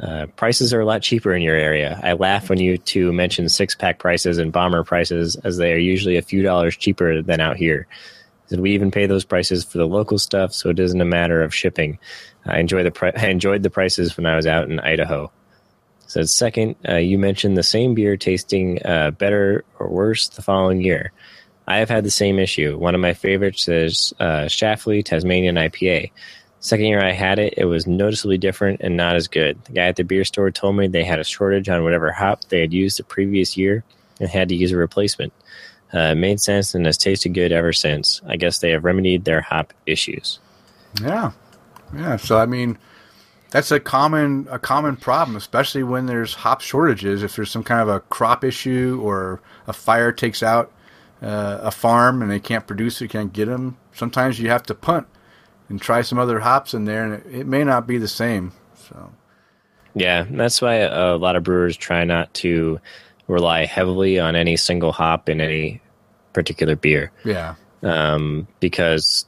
Uh, prices are a lot cheaper in your area. I laugh when you two mention six pack prices and bomber prices, as they are usually a few dollars cheaper than out here. Said we even pay those prices for the local stuff, so it isn't a matter of shipping. I enjoy the pri- I enjoyed the prices when I was out in Idaho. Said second, uh, you mentioned the same beer tasting uh, better or worse the following year. I have had the same issue. One of my favorites is uh, Schlafly Tasmanian IPA. Second year I had it, it was noticeably different and not as good. The guy at the beer store told me they had a shortage on whatever hop they had used the previous year and had to use a replacement. Uh, made sense and has tasted good ever since. I guess they have remedied their hop issues. Yeah, yeah. So I mean, that's a common a common problem, especially when there's hop shortages. If there's some kind of a crop issue or a fire takes out uh, a farm and they can't produce it, can't get them. Sometimes you have to punt and try some other hops in there, and it, it may not be the same. So Yeah, that's why a lot of brewers try not to rely heavily on any single hop in any particular beer. yeah, um, because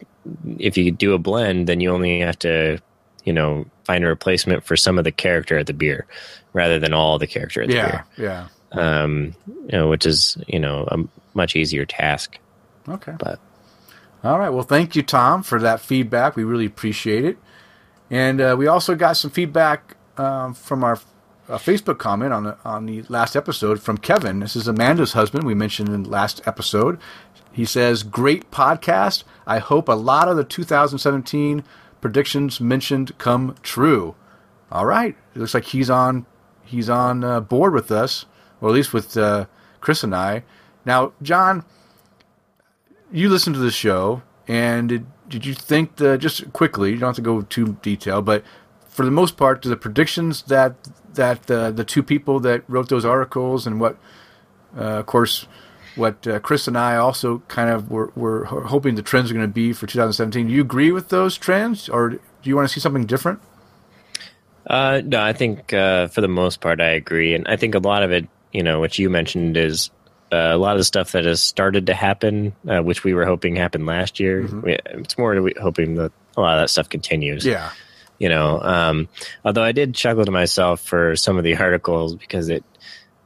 if you do a blend, then you only have to, you know, find a replacement for some of the character of the beer, rather than all the character of the yeah, beer. yeah. yeah. Um, you know, which is you know a much easier task. Okay. But All right. Well, thank you, Tom, for that feedback. We really appreciate it. And uh, we also got some feedback um, from our uh, Facebook comment on the on the last episode from Kevin. This is Amanda's husband. We mentioned in the last episode. He says, "Great podcast. I hope a lot of the 2017 predictions mentioned come true." All right. It looks like he's on he's on uh, board with us, or at least with uh, Chris and I. Now, John, you listened to the show, and did, did you think the just quickly? You don't have to go too detailed, but for the most part, do the predictions that that uh, the two people that wrote those articles and what, uh, of course, what uh, Chris and I also kind of were, were hoping the trends are going to be for 2017. Do you agree with those trends, or do you want to see something different? uh, no, I think uh, for the most part I agree, and I think a lot of it, you know, what you mentioned is. Uh, a lot of the stuff that has started to happen, uh, which we were hoping happened last year, we, it's more hoping that a lot of that stuff continues. Yeah, you know um, although i did chuckle to myself for some of the articles because it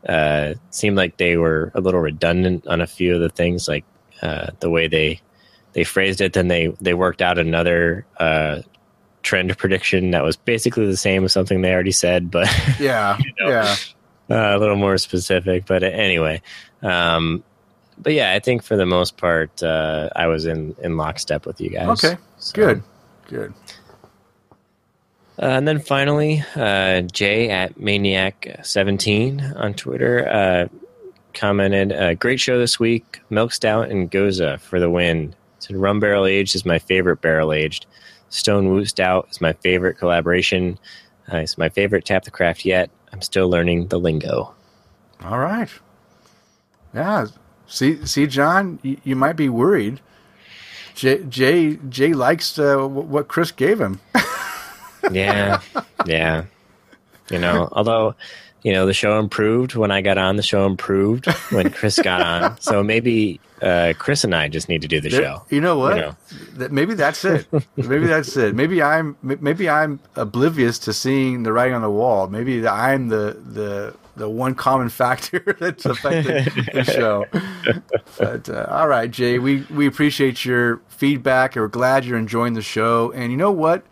uh, seemed like they were a little redundant on a few of the things like uh, the way they they phrased it then they they worked out another uh, trend prediction that was basically the same as something they already said, but Yeah, know. yeah. uh, a little more specific. But anyway, um, but yeah, I think for the most part, uh, I was in in lockstep with you guys. Okay, So- good, good. Uh, and then finally, uh, Jay at Maniac17 on Twitter uh, commented, uh, "Great show this week. Milk Stout and Gose for the win. Said rum barrel aged is my favorite barrel aged. Stone Woot Stout is my favorite collaboration. Uh, it's my favorite tap the craft yet. I'm still learning the lingo. All right. Yeah. See, see, John, you, you might be worried. Jay, Jay, Jay likes uh, what Chris gave him. Yeah, yeah. You know, although you know the show improved when I got on. The show improved when Chris got on. So maybe uh, Chris and I just need to do the show. You know what? You know. That maybe that's it. maybe that's it. Maybe I'm maybe I'm oblivious to seeing the writing on the wall. Maybe I'm the the the one common factor that's affected the show. But uh, all right, Jay, we we appreciate your feedback. We're glad you're enjoying the show. And you know what?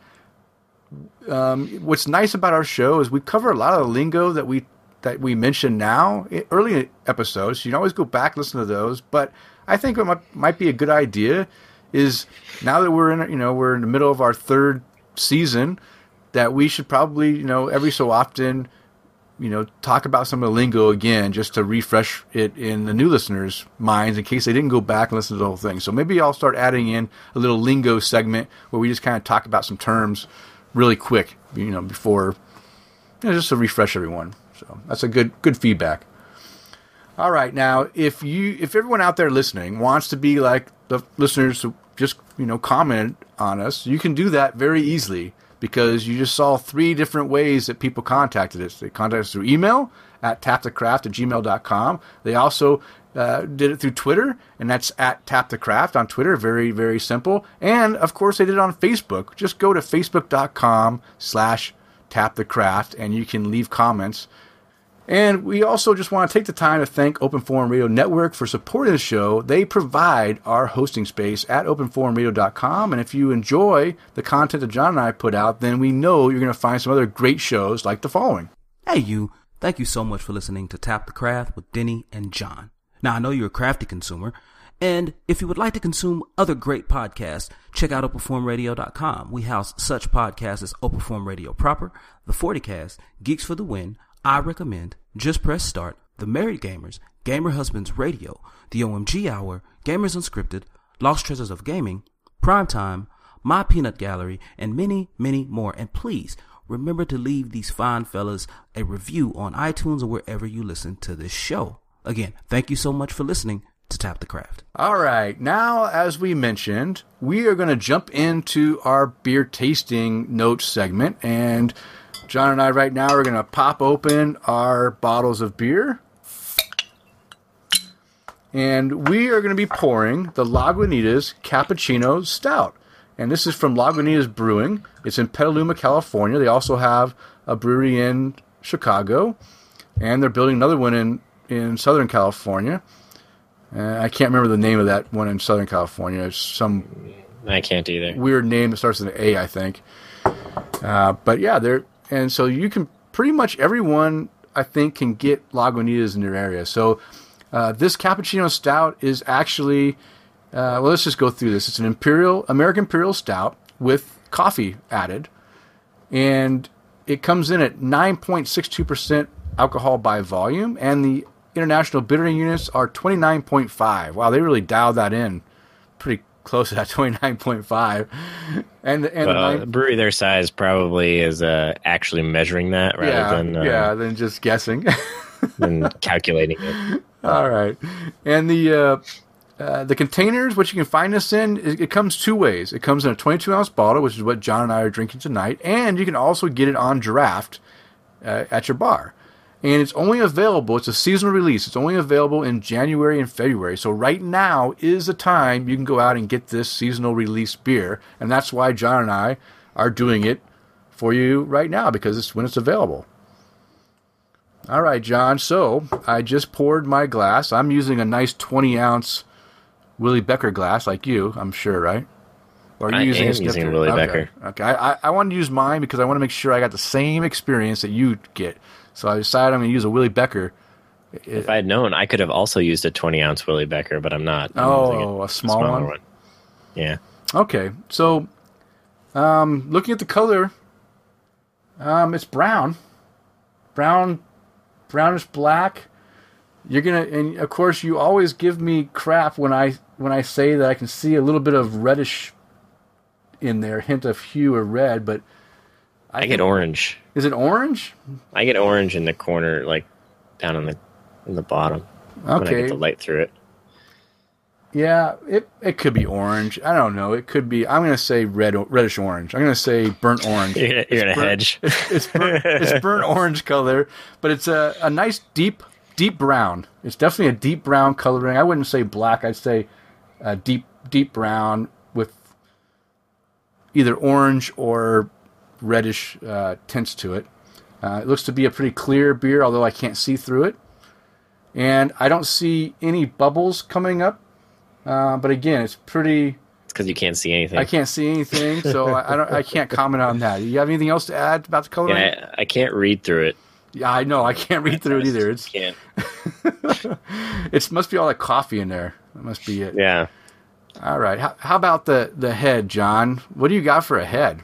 Um, what's nice about our show is we cover a lot of the lingo that we that we mention now early episodes. You can always go back listen to those. But I think what might, might be a good idea is now that we're in you know we're in the middle of our third season that we should probably you know every so often you know talk about some of the lingo again just to refresh it in the new listeners' minds in case they didn't go back and listen to the whole thing. So maybe I'll start adding in a little lingo segment where we just kind of talk about some terms really quick, you know, before you know, just to refresh everyone. So that's a good good feedback. All right, now if you if everyone out there listening wants to be like the listeners who just you know comment on us, you can do that very easily because you just saw three different ways that people contacted us. They contacted us through email at tapthecraft at gmail.com. They also uh, did it through Twitter, and that's at tapthecraft on Twitter. Very, very simple. And, of course, they did it on Facebook. Just go to facebook.com slash tapthecraft, and you can leave comments. And we also just want to take the time to thank Open Forum Radio Network for supporting the show. They provide our hosting space at openforumradio.com. And if you enjoy the content that John and I put out, then we know you're going to find some other great shows like the following. Hey, you. Thank you so much for listening to Tap the Craft with Denny and John. Now, I know you're a crafty consumer, and if you would like to consume other great podcasts, check out OpenForumRadio.com. We house such podcasts as Open Forum Radio Proper, The 40Cast, Geeks for the Win, I Recommend, Just Press Start, The Married Gamers, Gamer Husbands Radio, The OMG Hour, Gamers Unscripted, Lost Treasures of Gaming, Primetime, My Peanut Gallery, and many, many more. And please, remember to leave these fine fellas a review on iTunes or wherever you listen to this show. Again, thank you so much for listening to Tap the Craft. All right. Now, as we mentioned, we are going to jump into our beer tasting notes segment. And John and I, right now, are going to pop open our bottles of beer. And we are going to be pouring the Lagunitas Cappuccino Stout. And this is from Lagunitas Brewing. It's in Petaluma, California. They also have a brewery in Chicago. And they're building another one in, in Southern California. Uh, I can't remember the name of that one in Southern California. It's some I can't either. weird name that starts with an A, I think. Uh, but yeah, they're and so you can pretty much everyone I think can get Lagunitas in their area. So uh, this cappuccino stout is actually uh, well. Let's just go through this. It's an imperial American imperial stout with coffee added, and it comes in at 9.62 percent alcohol by volume, and the international bittering units are 29.5. Wow, they really dialed that in pretty close to that 29.5. And and the Well, nine- brewery their size probably is uh, actually measuring that rather yeah, than uh, yeah, than just guessing. than calculating it. All right, and the uh, uh, the containers, which you can find this in, it, it comes two ways. It comes in a 22 ounce bottle, which is what John and I are drinking tonight, and you can also get it on draft uh, at your bar. And it's only available. It's a seasonal release. It's only available in January and February. So right now is the time you can go out and get this seasonal release beer, and that's why John and I are doing it for you right now because it's when it's available. All right, John. So I just poured my glass. I'm using a nice 20 ounce Willie Becker glass, like you, I'm sure, right? Or are you I using am a using Willie okay. Becker. Okay, I, I, I wanted to use mine because I want to make sure I got the same experience that you get. So I decided I'm going to use a Willie Becker. If I had known, I could have also used a 20 ounce Willie Becker, but I'm not. I'm Oh, using a small smaller one? Yeah. Okay, so um, looking at the color, um, it's brown, brown, brownish black. You're gonna, and of course, you always give me crap when I when I say that I can see a little bit of reddish in there, hint of hue or red. But I get orange. Is it orange? I get orange in the corner, like down in the in the bottom. When I Okay, get the light through it. yeah, it it could be orange. I don't know. It could be. I'm gonna say red, reddish orange. I'm gonna say burnt orange. You're gonna, you're gonna burnt- hedge. it's burnt, it's burnt orange color, but it's a, a nice deep deep brown. It's definitely a deep brown coloring. I wouldn't say black. I'd say a deep deep brown with either orange or reddish uh, tints to it. Uh, it looks to be a pretty clear beer, although I can't see through it. And I don't see any bubbles coming up. Uh, but again, it's pretty. It's because you can't see anything. I can't see anything, so I, I don't. I can't comment on that. You have anything else to add about the coloring? yeah, I, I can't read through it. Yeah, I know. I can't read through it either. It's Can't. it must be all that coffee in there. That must be it. Yeah. All right. How, how about the the head, John? What do you got for a head?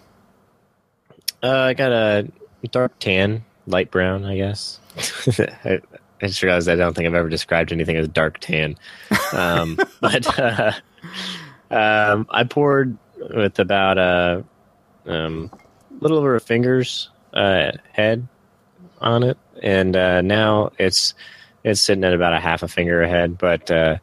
Uh, I got a dark tan, light brown, I guess. I, I just realized I don't think I've ever described anything as dark tan. Um, but uh, um, I poured with about a um, little over a finger's uh, head on it, and uh, now it's it's sitting at about a half a finger ahead, but uh,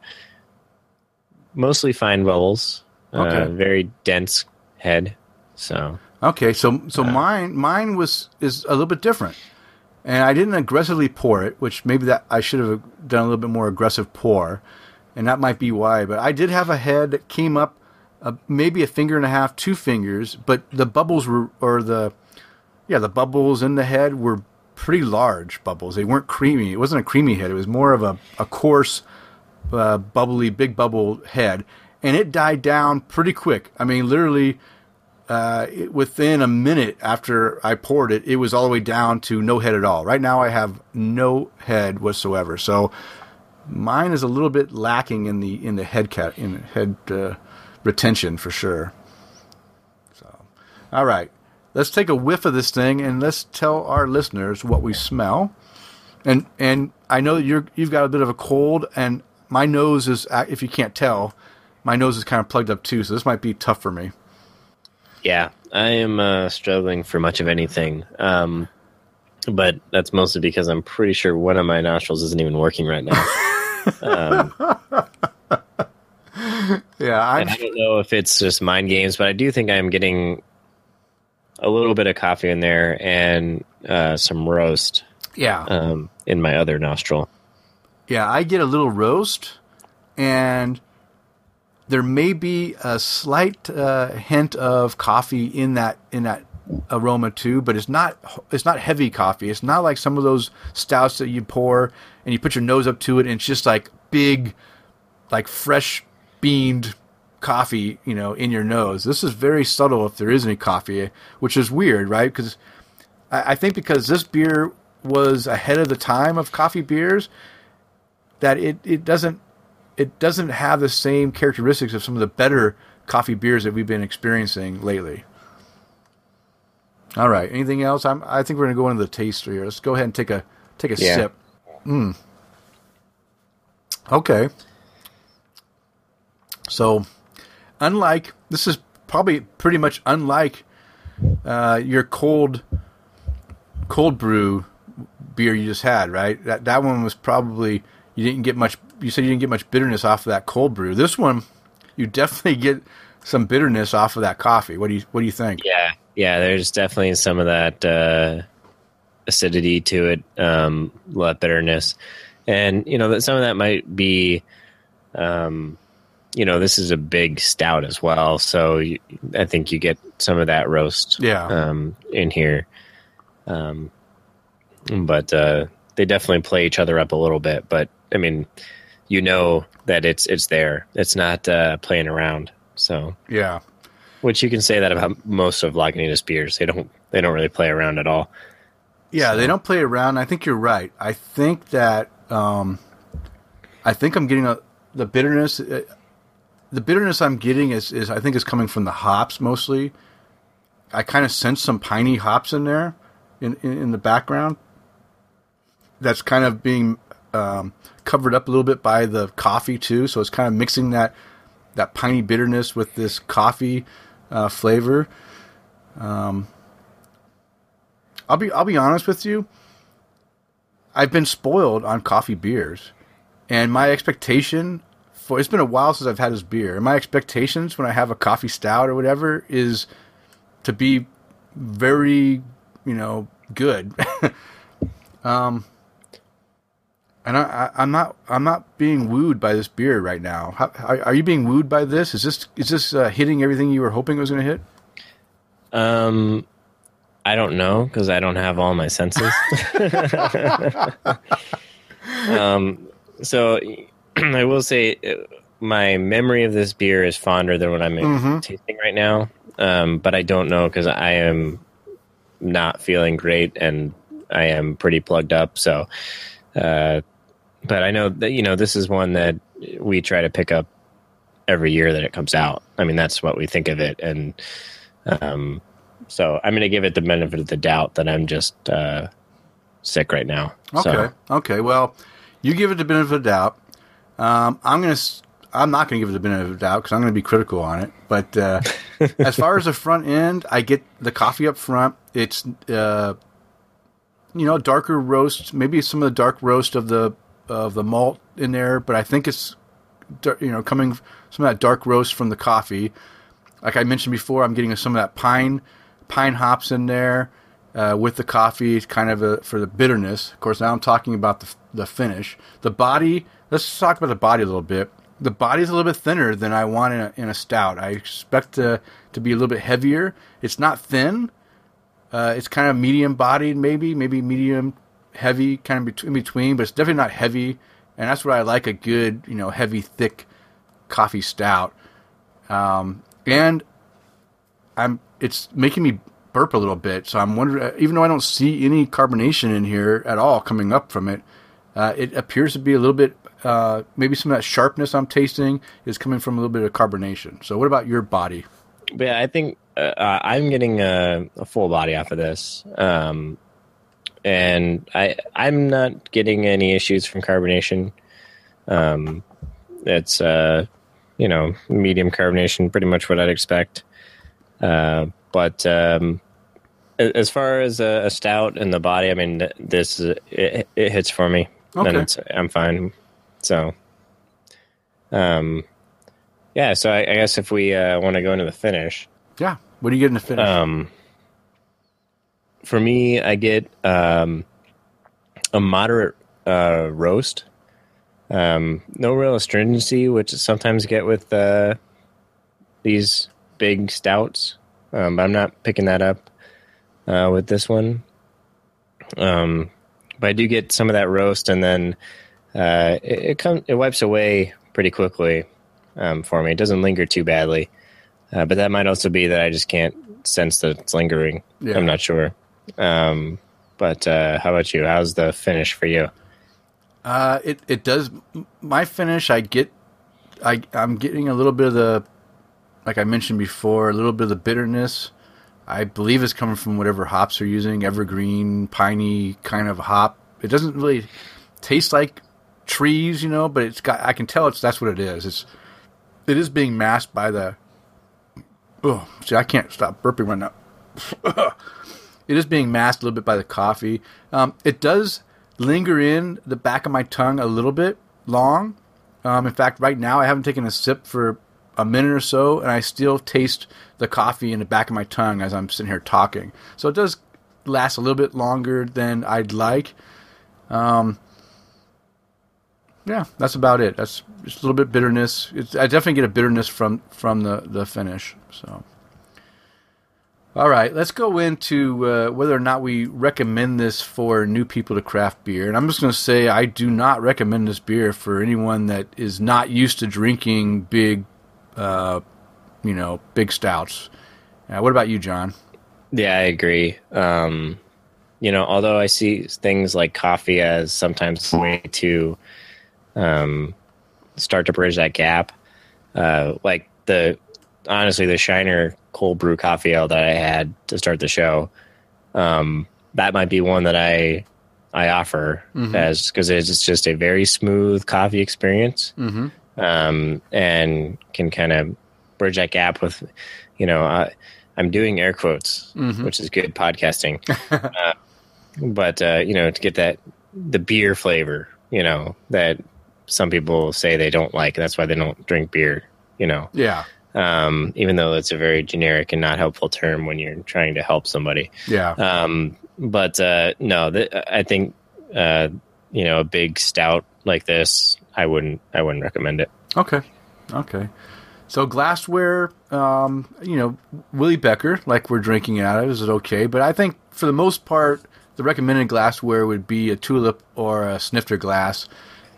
mostly fine bubbles. Uh, Okay. very dense head. So Okay, so so mine mine was is a little bit different, and I didn't aggressively pour it, which maybe that I should have done a little bit more aggressive pour, and that might be why. But I did have a head that came up, uh, maybe a finger and a half, two fingers, but the bubbles were or the, yeah, the bubbles in the head were pretty large bubbles. They weren't creamy. It wasn't a creamy head. It was more of a a coarse, uh, bubbly, big bubble head, and it died down pretty quick. I mean, literally uh, it- within a minute after I poured it, it was all the way down to no head at all. Right now, I have no head whatsoever. So mine is a little bit lacking in the in the head cat in head uh, retention for sure. So, all right, let's take a whiff of this thing and let's tell our listeners what we smell. And and I know that you're you've got a bit of a cold, and my nose is uh, if you can't tell, my nose is kind of plugged up too. So this might be tough for me. Yeah, I am uh, struggling for much of anything. Um, but that's mostly because I'm pretty sure one of my nostrils isn't even working right now. Yeah, I'm I don't know if it's just mind games, but I do think I'm getting a little bit of coffee in there and uh, some roast yeah. um, in my other nostril. Yeah, I get a little roast, and there may be a slight uh, hint of coffee in that in that aroma too, but it's not it's not heavy coffee. It's not like some of those stouts that you pour and you put your nose up to it, and it's just like big, like fresh beamed coffee, you know, in your nose. This is very subtle if there is any coffee, which is weird, right? Because I, I think because this beer was ahead of the time of coffee beers that it, it doesn't it doesn't have the same characteristics of some of the better coffee beers that we've been experiencing lately. All right. Anything else? I'm, I think we're gonna go into the taster here. Let's go ahead and take a take a Yeah. sip. Mm. Okay. So, unlike this is probably pretty much unlike uh, your cold cold brew beer you just had, right? That that one was probably you didn't get much. You said you didn't get much bitterness off of that cold brew. This one, you definitely get some bitterness off of that coffee. What do you What do you think? Yeah, yeah. There's definitely some of that uh, acidity to it, um, a lot of bitterness, and you know that some of that might be, um, you know, this is a big stout as well, so you, I think you get some of that roast, Yeah. um, in here. Um, but uh, they definitely play each other up a little bit. But I mean, you know that it's it's there. It's not uh, playing around. So Yeah. which you can say that about most of Lagunitas beers. They don't they don't really play around at all. Yeah, they don't play around. I think you're right. I think that um, I think I'm getting a the bitterness. Uh, the bitterness I'm getting is, is I think is coming from the hops mostly. I kind of sense some piney hops in there, in, in, in the background. That's kind of being um, covered up a little bit by the coffee too. So it's kind of mixing that that piney bitterness with this coffee uh, flavor. Um, I'll be I'll be honest with you. I've been spoiled on coffee beers, and my expectation for it's been a while since I've had this beer, and my expectations when I have a coffee stout or whatever is to be very, you know, good. um, and I, I, am not I'm not being wooed by this beer right now. How, are, are you being wooed by this? Is this is this uh, hitting everything you were hoping it was going to hit? Um, I don't know because I don't have all my senses. um, so I will say uh, my memory of this beer is fonder than what I'm Mhm. tasting right now. Um, but I don't know because I am not feeling great and I am pretty plugged up. So, uh, but I know that you know this is one that we try to pick up every year that it comes out. I mean, that's what we think of it, and um, so I'm going to give it the benefit of the doubt that I'm just uh, sick right now. Okay. So, Okay. Well, you give it the benefit of the doubt. Um, I'm gonna. s- I'm not gonna give it the benefit of the doubt because I'm gonna be critical on it. But uh, as far as the front end, I get the coffee up front. It's uh, you know darker roast, maybe some of the dark roast of the of the malt in there, but I think it's you know coming some of that dark roast from the coffee. Like I mentioned before, I'm getting some of that pine pine hops in there uh, with the coffee, kind of a, for the bitterness. Of course, now I'm talking about the the finish. The body. Let's talk about the body a little bit. The body's a little bit thinner than I want in a, in a stout. I expect to to be a little bit heavier. It's not thin. Uh, it's kind of medium bodied, maybe, maybe medium heavy, kind of in between, but it's definitely not heavy. And that's what I like a good, you know, heavy, thick coffee stout. Um, and I'm it's making me burp a little bit. So I'm wondering, even though I don't see any carbonation in here at all coming up from it, uh, it appears to be a little bit. Uh, maybe some of that sharpness I'm tasting is coming from a little bit of carbonation. So what about your body? yeah, I think uh, uh, I'm getting a, a full body off of this, um, and I I'm not getting any issues from carbonation. Um, it's uh, you know medium carbonation, pretty much what I'd expect. Uh, but um, as far as a, a stout in the body, I mean, this is- it, it hits for me, Okay. and it's, I'm fine. So, um, yeah. So I, I guess if we uh, want to go into the finish, Yeah. What are you getting to finish? um, for me, I get um, a moderate uh, roast. Um, no real astringency, which I sometimes get with uh, these big stouts. Um, but I'm not picking that up uh, with this one. Um, but I do get some of that roast, and then uh, it it, come, it wipes away pretty quickly um, for me. It doesn't linger too badly. Uh, but that might also be that I just can't sense that it's lingering. Yeah. I'm not sure. Um, but uh, how about you? How's the finish for you? Uh, it it does. My finish, I get, I I'm getting a little bit of the, like I mentioned before, a little bit of the bitterness. I believe it's coming from whatever hops they're using, evergreen, piney kind of hop. It doesn't really taste like trees, you know, but it's got. I can tell it's that's what it is. It's it is being masked by the. Oh, see, I can't stop burping right now. it is being masked a little bit by the coffee. Um, it does linger in the back of my tongue a little bit long. Um, in fact, right now I haven't taken a sip for a minute or so, and I still taste the coffee in the back of my tongue as I'm sitting here talking. So it does last a little bit longer than I'd like. Um, yeah, that's about it. That's just a little bit bitterness. It's, I definitely get a bitterness from from the the finish. So. All right, let's go into uh, whether or not we recommend this for new people to craft beer. And I'm just going to say I do not recommend this beer for anyone that is not used to drinking big, uh, you know, big stouts. Uh, what about you, John? Yeah, I agree. Um, you know, although I see things like coffee as sometimes a way to um, start to bridge that gap, uh, like the honestly the Shiner cold brew coffee ale that I had to start the show, um, that might be one that I I offer as because it's just a very smooth coffee experience, um, and can kind of bridge that gap with, you know, uh, I'm doing air quotes, which is good podcasting, uh, but uh, you know, to get that the beer flavor, you know, that some people say they don't like, that's why they don't drink beer, you know. Yeah, um, even though it's a very generic and not helpful term when you're trying to help somebody. yeah, Um, but uh, no, th- I think uh, you know a big stout like this, I wouldn't, I wouldn't recommend it. okay, okay. So glassware, um, you know, Willi Becher, like we're drinking out of, is it okay? But I think for the most part, the recommended glassware would be a tulip or a snifter glass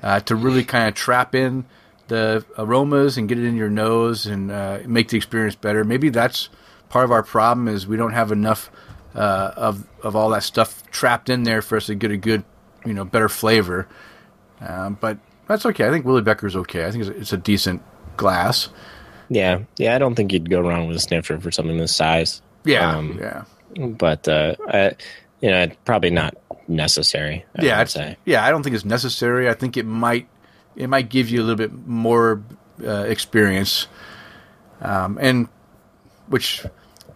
uh, to really kind of trap in the aromas and get it in your nose and uh, make the experience better. Maybe that's part of our problem is we don't have enough uh, of of all that stuff trapped in there for us to get a good, you know, better flavor. Um, but that's okay. I think Willi Becher's okay. I think it's a, it's a decent glass. Yeah, yeah, I don't think you'd go wrong with a snifter for something this size. Yeah, Um, yeah, but uh, I, you know, it's probably not necessary. I yeah. would say. yeah, I don't think it's necessary. I think it might it might give you a little bit more uh, experience, um, and which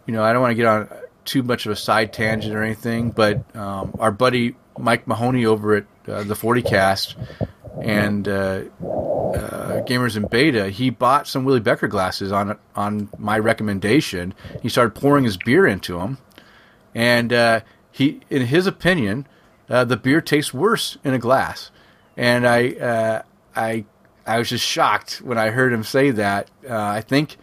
you know I don't want to get on too much of a side tangent or anything, but um, our buddy Mike Mahoney over at uh, the Forty Cast and uh, uh, Gamers in Beta, he bought some Willi Becher glasses on on my recommendation. He started pouring his beer into them, and uh, he, in his opinion, uh, the beer tastes worse in a glass. And I, uh, I, I was just shocked when I heard him say that. Uh, I think,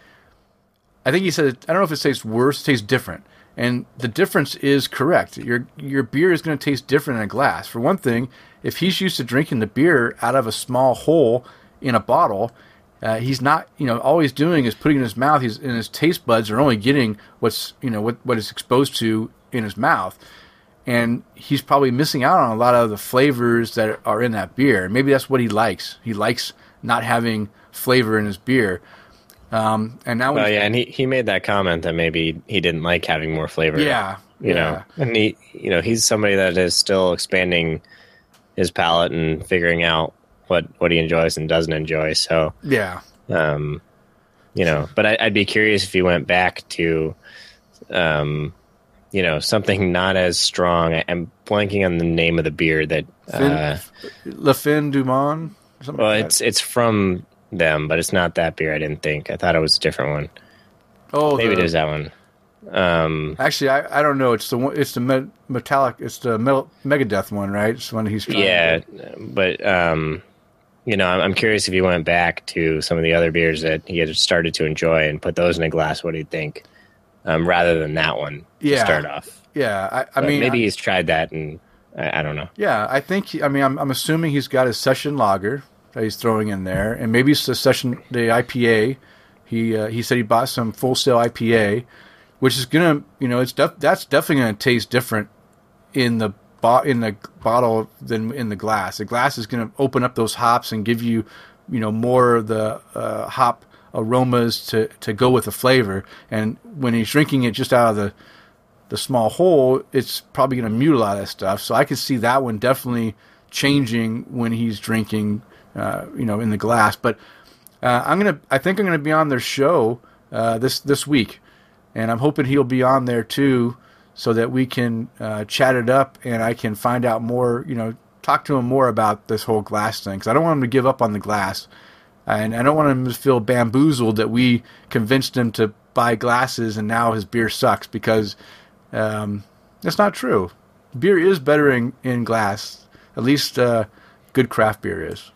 I think he said, I don't know if it tastes worse, it tastes different. And the difference is correct. Your your beer is going to taste different in a glass. For one thing, if he's used to drinking the beer out of a small hole in a bottle, uh, he's not. You know, all he's doing is putting in his mouth. He's and his taste buds are only getting what's you know what what is exposed to in his mouth, and he's probably missing out on a lot of the flavors that are in that beer. Maybe that's what he likes. He likes not having flavor in his beer. Um, and now, Well, yeah, and he, he made that comment that maybe he didn't like having more flavor. yeah, you yeah. know, and he, you know, he's somebody that is still expanding his palate and figuring out what what he enjoys and doesn't enjoy. So, yeah. um, you know, but I, I'd be curious if he went back to, um, you know, something not as strong. I, I'm blanking on the name of the beer that. Fin, Uh, Le Fin du Monde. well, like it's it's from them, but it's not that beer. I didn't think. I thought it was a different one. oh, Maybe the- it is that one. Um, Actually, I, I don't know. It's the one. It's the me- metallic. It's the metal, Megadeth one, right? It's the one he's trying. yeah, but um, you know, I'm, I'm curious if he went back to some of the other beers that he had started to enjoy and put those in a glass. What do you think, um, rather than that one Yeah. to start off. yeah. I, I But mean, maybe he's tried that, and I, I don't know. Yeah, I think. he- I mean, I'm, I'm assuming he's got his session lager that he's throwing in there, and maybe it's the session the IPA. He uh, he said he bought some full sail IPA, which is gonna you know it's def- that's definitely gonna taste different in the bo- in the bottle than in the glass. The glass is gonna open up those hops and give you you know more of the uh, hop aromas to to go with the flavor. And when he's drinking it just out of the the small hole, it's probably going to mute a lot of that stuff. So I could see that one definitely changing when he's drinking, uh, you know, in the glass. But uh, I'm gonna, I think I'm gonna be on their show uh, this this week, and I'm hoping he'll be on there too, so that we can uh, chat it up and I can find out more, you know, talk to him more about this whole glass thing. Because I don't want him to give up on the glass, and I don't want him to feel bamboozled that we convinced him to buy glasses and now his beer sucks because um, that's not true. Beer is better in, in glass. At least uh, good craft beer is.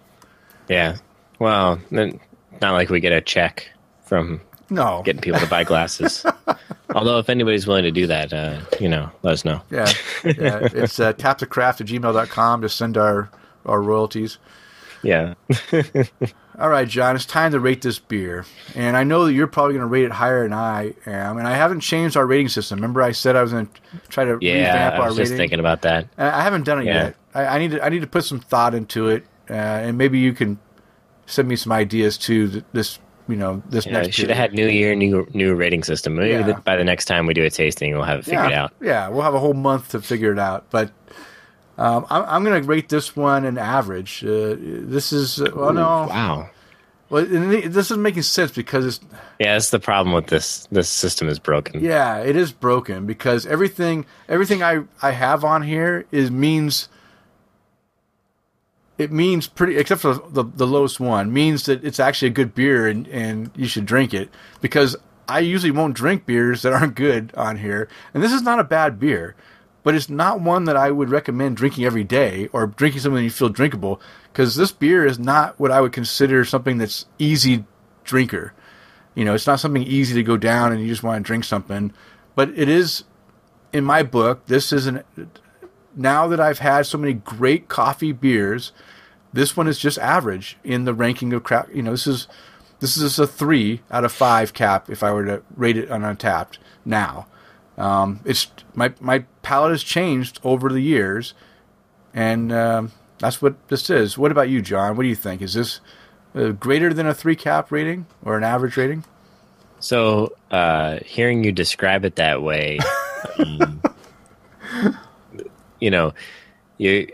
Yeah. Well, not like we get a check from No. getting people to buy glasses. Although, if anybody's willing to do that, uh, you know, let us know. yeah. yeah. It's uh, tapthecraft at gmail.com to send our, our royalties. Yeah. All right, John, it's time to rate this beer. And I know that you're probably going to rate it higher than I am. And I haven't changed our rating system. Remember, I said I was going to try to Yeah, revamp I our was rating. just thinking about that. I I haven't done it Yeah. yet. I, I need to. I need to put some thought into it, uh, and maybe you can send me some ideas to this. You know, this Yeah, next. should have had new year, new new rating system. Maybe Yeah. by the next time we do a tasting, we'll have it figured yeah, out. Yeah, we'll have a whole month to figure it out. But um, I'm, I'm going to rate this one an average. Uh, this is uh, well, no, Wow. well, this isn't making sense because it's Yeah, that's the problem with this. This system is broken. Yeah, it is broken because everything everything I I have on here is means it means pretty except for the the lowest one means that it's actually a good beer and and you should drink it because I usually won't drink beers that aren't good on here and this is not a bad beer but it's not one that I would recommend drinking every day or drinking something you feel drinkable because this beer is not what I would consider something that's easy drinker you know, it's not something easy to go down and you just want to drink something. But it is, in my book, this is an. Now that I've had so many great coffee beers, this one is just average in the ranking of crap. You know, this is this is a three out of five cap if I were to rate it on Untappd now. Um, it's my my palate has changed over the years, and um, that's what this is. What about you, John? What do you think? Is this uh, greater than a three cap rating or an average rating? So, uh, hearing you describe it that way, um, you know, you,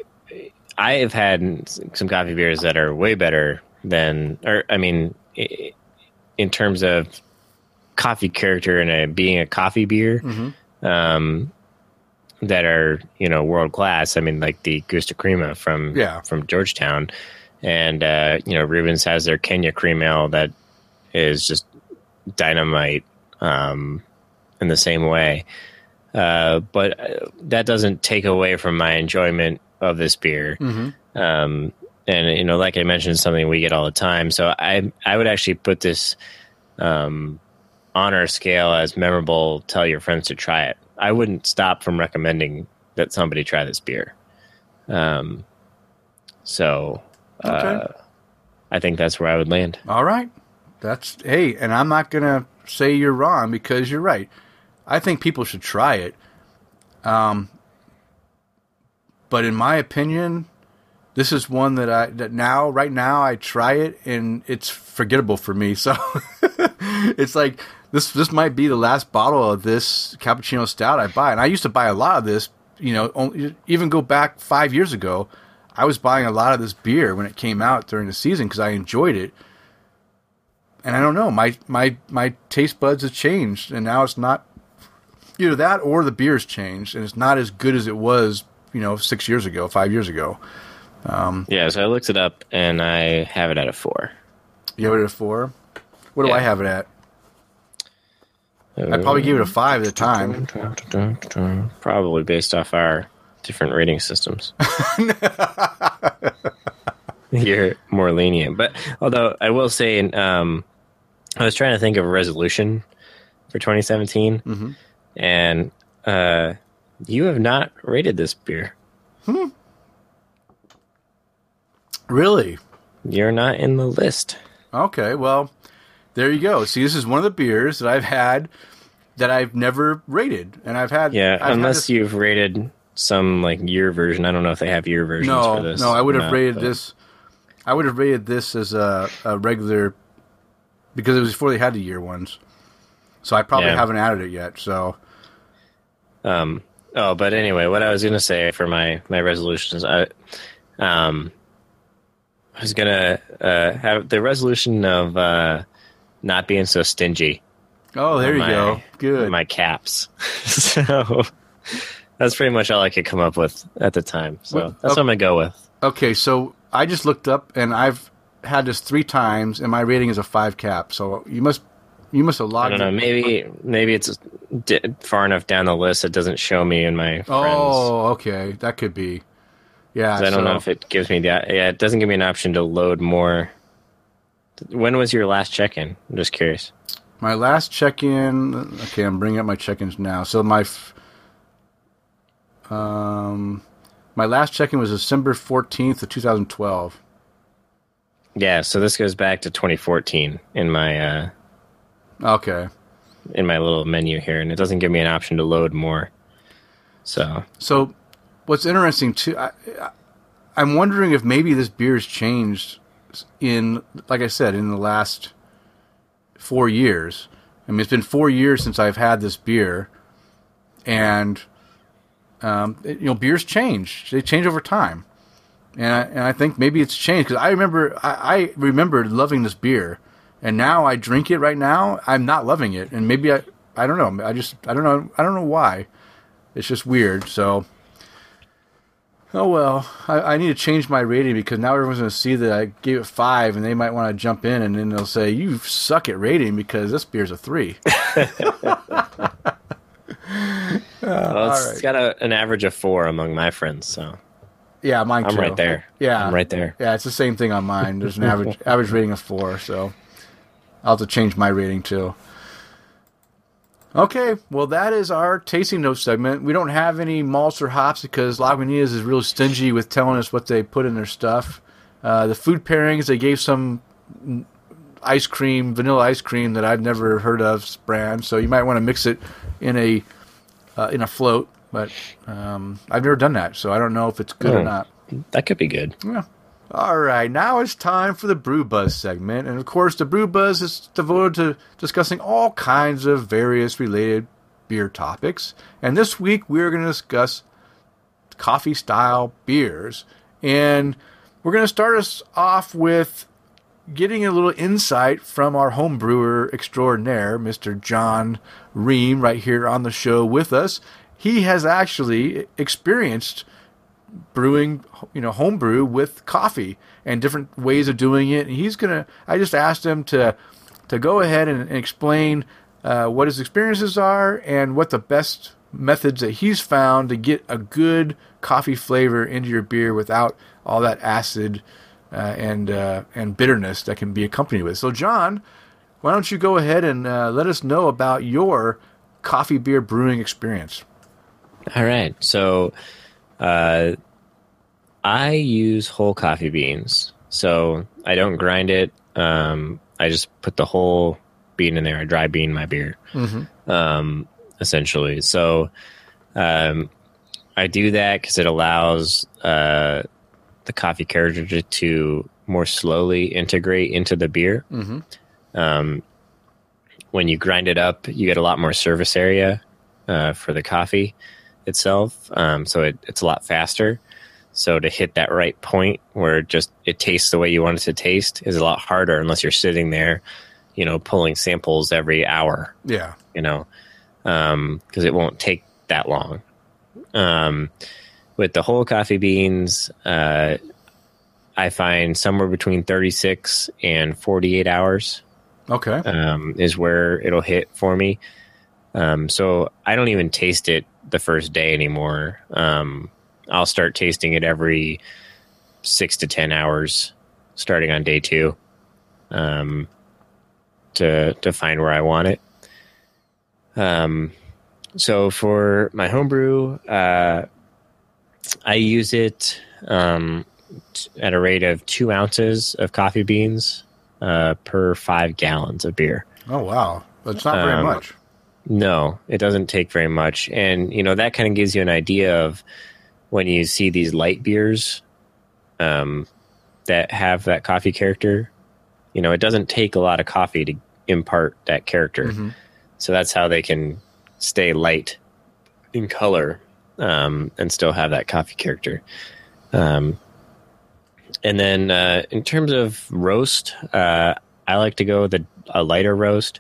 I have had some coffee beers that are way better than, or I mean, in terms of coffee character and a, being a coffee beer, um, that are you know world class. I mean, like the Gusto Crema from Yeah. from Georgetown, and uh, you know Reuben's has their Kenya Cream Ale that is just dynamite um, in the same way. Uh, but uh, that doesn't take away from my enjoyment of this beer. Um, and you know, like I mentioned, something we get all the time. So I I would actually put this um, on our scale as memorable. Tell your friends to try it. I wouldn't stop from recommending that somebody try this beer. Um, so uh, Okay. I think that's where I would land. All right. That's hey, and I'm not gonna say you're wrong because you're right. I think people should try it. Um, but in my opinion, this is one that I that now right now I try it and it's forgettable for me. So it's like this this might be the last bottle of this cappuccino stout I buy. And I used to buy a lot of this. You know, only, even go back five years ago, I was buying a lot of this beer when it came out during the season because I enjoyed it and I don't know, my my my taste buds have changed, and now it's not either that or the beer's changed, and it's not as good as it was, you know, six years ago, five years ago. Um, yeah, so I looked it up and I have it at a four. You have it at a four. What do I have it at? I probably give it a five at the time. Probably based off our different rating systems. You're more lenient, but although I will say, um, I was trying to think of a resolution for 2017, and uh, you have not rated this beer. Really? You're not in the list. Okay. Well, there you go. See, this is one of the beers that I've had that I've never rated, and I've had. Yeah, I've had unless this- you've rated some like year version. I don't know if they have year versions No, for this. no, I would have not, rated but- this. I would have rated this as a, a regular because it was before they had the year ones. So I probably Yeah. haven't added it yet. So Um. Oh, but anyway, what I was gonna say for my my resolutions, I, um, I was gonna uh, have the resolution of uh, not being so stingy. oh, there you my- go. Good. My caps. so that's pretty much all I could come up with at the time. So Well, that's what I'm gonna go with. Okay, so I just looked up and I've had this three times, and my rating is a five cap. So you must you must have I logged. don't know. Maybe maybe it's far enough down the list it doesn't show me in my friends. Oh, okay, that could be. Yeah, I don't know if it gives me the yeah. It doesn't give me an option to load more. When was your last check-in? I'm just curious. My last check in. Okay, I'm bringing up my check ins now. So my. f- Um, my last check in was December 14th of 2012. Yeah, so this goes back to 2014 in my uh, Okay. in my little menu here, and it doesn't give me an option to load more. So So, what's interesting too, I, I, I'm wondering if maybe this beer's changed in, like I said, in the last four years. I mean, it's been four years since I've had this beer, and um, it- you know, beers change. They change over time, and I, and I think maybe it's changed because I remember I, I remember loving this beer, and now I drink it right now. I'm not loving it, and maybe I I don't know. I just I don't know I don't know why. It's just weird. So, oh well, I, I need to change my rating because now everyone's going to see that I gave it five, and they might want to jump in, and then they'll say you suck at rating because this beer's a three. Uh, well, it's right. got a, an average of four among my friends. So yeah, mine I'm too. right there. Yeah, I'm right there. Yeah, it's the same thing on mine. There's an average average rating of four, so I'll have to change my rating too. Okay, well that is our tasting note segment. We don't have any malts or hops because Lagunitas is real stingy with telling us what they put in their stuff. Uh, the food pairings they gave some mm, ice cream, vanilla ice cream that I've never heard of brand, so you might want to mix it in a uh, in a float. But um, I've never done that, so I don't know if it's good or Hmm. not. that could be good. Yeah. All right, now it's time for the Brew Buzz segment. And of course, the Brew Buzz is devoted to discussing all kinds of various related beer topics. And this week, we're going to discuss coffee style beers. And we're going to start us off with getting a little insight from our home brewer extraordinaire, Mr. John Ream, right here on the show with us. He has actually experienced brewing, you know, homebrew with coffee and different ways of doing it. And he's gonna. I just asked him to to go ahead and, and explain uh, what his experiences are and what the best methods that he's found to get a good coffee flavor into your beer without all that acid uh, and uh, and bitterness that can be accompanied with. So, John, why don't you go ahead and uh, let us know about your coffee beer brewing experience? All right. So uh, I use whole coffee beans. So I don't grind it. Um, I just put the whole bean in there. I dry bean my beer, um, essentially. So um, I do that because it allows uh, the coffee character to more slowly integrate into the beer. Um, when you grind it up, you get a lot more surface area uh, for the coffee itself. Um, so it, it's a lot faster. So to hit that right point where it just it tastes the way you want it to taste is a lot harder unless you're sitting there, you know, pulling samples every hour, Yeah. you know, because it won't take that long. Um, with the whole coffee beans, uh, I find somewhere between 36 and 48 hours Okay. um, is where it'll hit for me. Um, so I don't even taste it the first day anymore. Um, I'll start tasting it every six to ten hours, starting on day two, um, to to find where I want it. Um, so for my homebrew, uh, I use it um, t- at a rate of two ounces of coffee beans uh, per five gallons of beer. Oh wow, that's not very Um, much. No, it doesn't take very much. And, you know, that kind of gives you an idea of when you see these light beers um, that have that coffee character, you know, it doesn't take a lot of coffee to impart that character. So that's how they can stay light in color um, and still have that coffee character. Um, and then uh, in terms of roast, uh, I like to go with a, a lighter roast.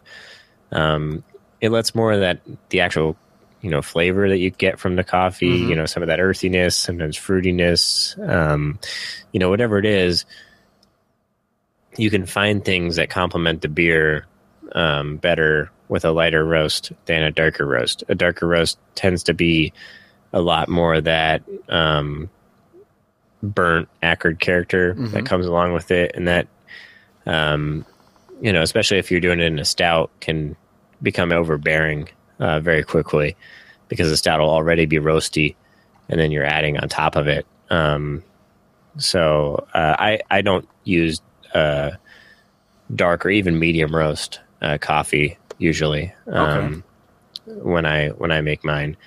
Um, it lets more of that the actual you know flavor that you get from the coffee. You know some of that earthiness, sometimes fruitiness. Um, you know whatever it is, you can find things that complement the beer um, better with a lighter roast than a darker roast. A darker roast tends to be a lot more of that um, burnt, acrid character that comes along with it, and that um, you know, especially if you're doing it in a stout, can become overbearing uh, very quickly because the stout will already be roasty, and then you're adding on top of it. Um, so uh, I I don't use uh, dark or even medium roast uh, coffee usually um, when I when I make mine.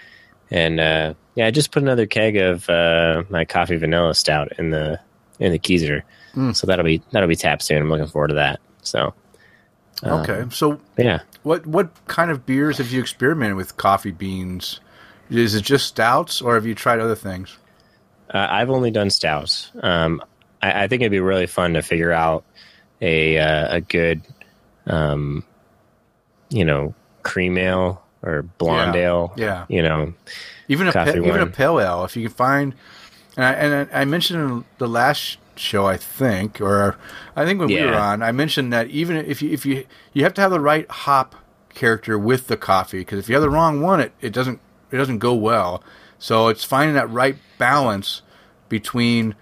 And uh, yeah, I just put another keg of uh, my coffee vanilla stout in the in the keezer, so that'll be that'll be tapped soon. I'm looking forward to that. So Okay. So yeah, what what kind of beers have you experimented with coffee beans? Is it just stouts, or have you tried other things? Uh, I've only done stouts. Um, I, I think it'd be really fun to figure out a uh, a good, um, you know, cream ale or blonde Yeah. ale. Yeah. You know, Even a pa- even a pale ale, if you can find. And I, and I I mentioned in the last show, I think, or I think when we were on, I mentioned that even if you if you you have to have the right hop character with the coffee, because if you have the wrong one, it, it doesn't it doesn't go well. So it's finding that right balance between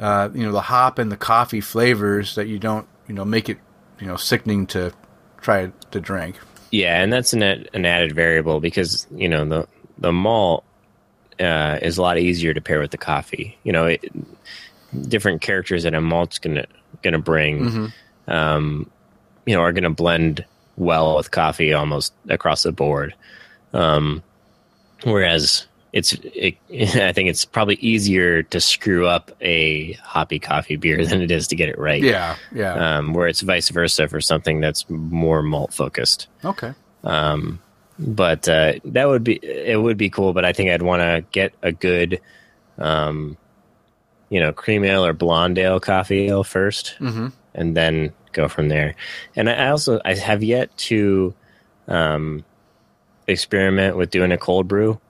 uh, you know the hop and the coffee flavors that you don't you know make it you know sickening to try to drink. yeah, and that's an an added variable because you know the the malt uh, is a lot easier to pair with the coffee. You know, it, different characters that a malt's gonna gonna bring, um, you know, are gonna blend well with coffee almost across the board. Um, whereas it's, it, I think it's probably easier to screw up a hoppy coffee beer than it is to get it right. Yeah, yeah. Um, where it's vice versa for something that's more malt focused okay. but uh, that would be it would be cool but i think i'd want to get a good um, you know cream ale or blonde ale coffee ale 1st and then go from there and i also i have yet to um, experiment with doing a cold brew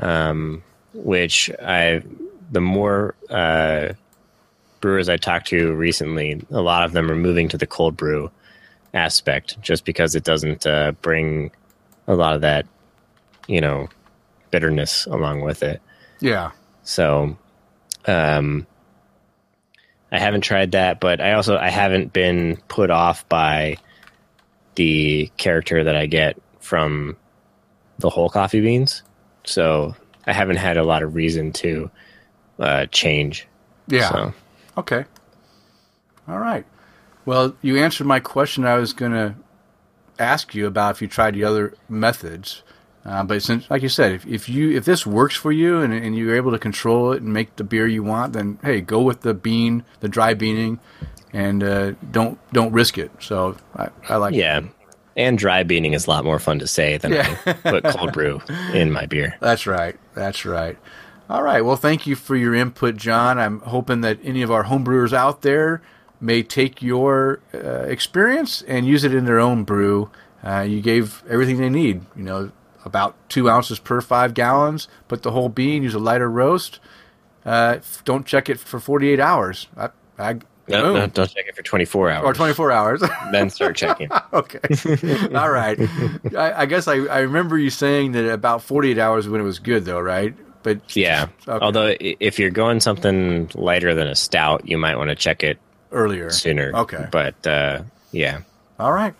um, which i the more uh, brewers i talked to recently a lot of them are moving to the cold brew aspect just because it doesn't uh, bring a lot of that, you know, bitterness along with it. Yeah. So, um, I haven't tried that, but I also I haven't been put off by the character that I get from the whole coffee beans. So I haven't had a lot of reason to uh, change. Yeah. So Okay. All right. Well, you answered my question. I was going to ask you about if you tried the other methods. Uh, but since, like you said, if, if you if this works for you and, and you're able to control it and make the beer you want, then hey, go with the bean, the dry beaning, and uh, don't don't risk it. So I, I like yeah. And dry beaning is a lot more fun to say than Yeah. I put cold brew in my beer. That's right. That's right. All right. Well, thank you for your input, John. I'm hoping that any of our homebrewers out there may take your uh, experience and use it in their own brew. Uh, you gave everything they need. You know, about two ounces per five gallons. Put the whole bean. Use a lighter roast. Uh, don't check it for 48 hours. I, I, No, no, don't check it for 24 hours. or 24 hours. Then start checking. okay. All right. I, I guess I, I remember you saying that about 48 hours when it was good, though, right? But Yeah. Okay. Although if you're going something lighter than a stout, you might want to check it earlier. sooner. Okay. But uh, yeah. All right.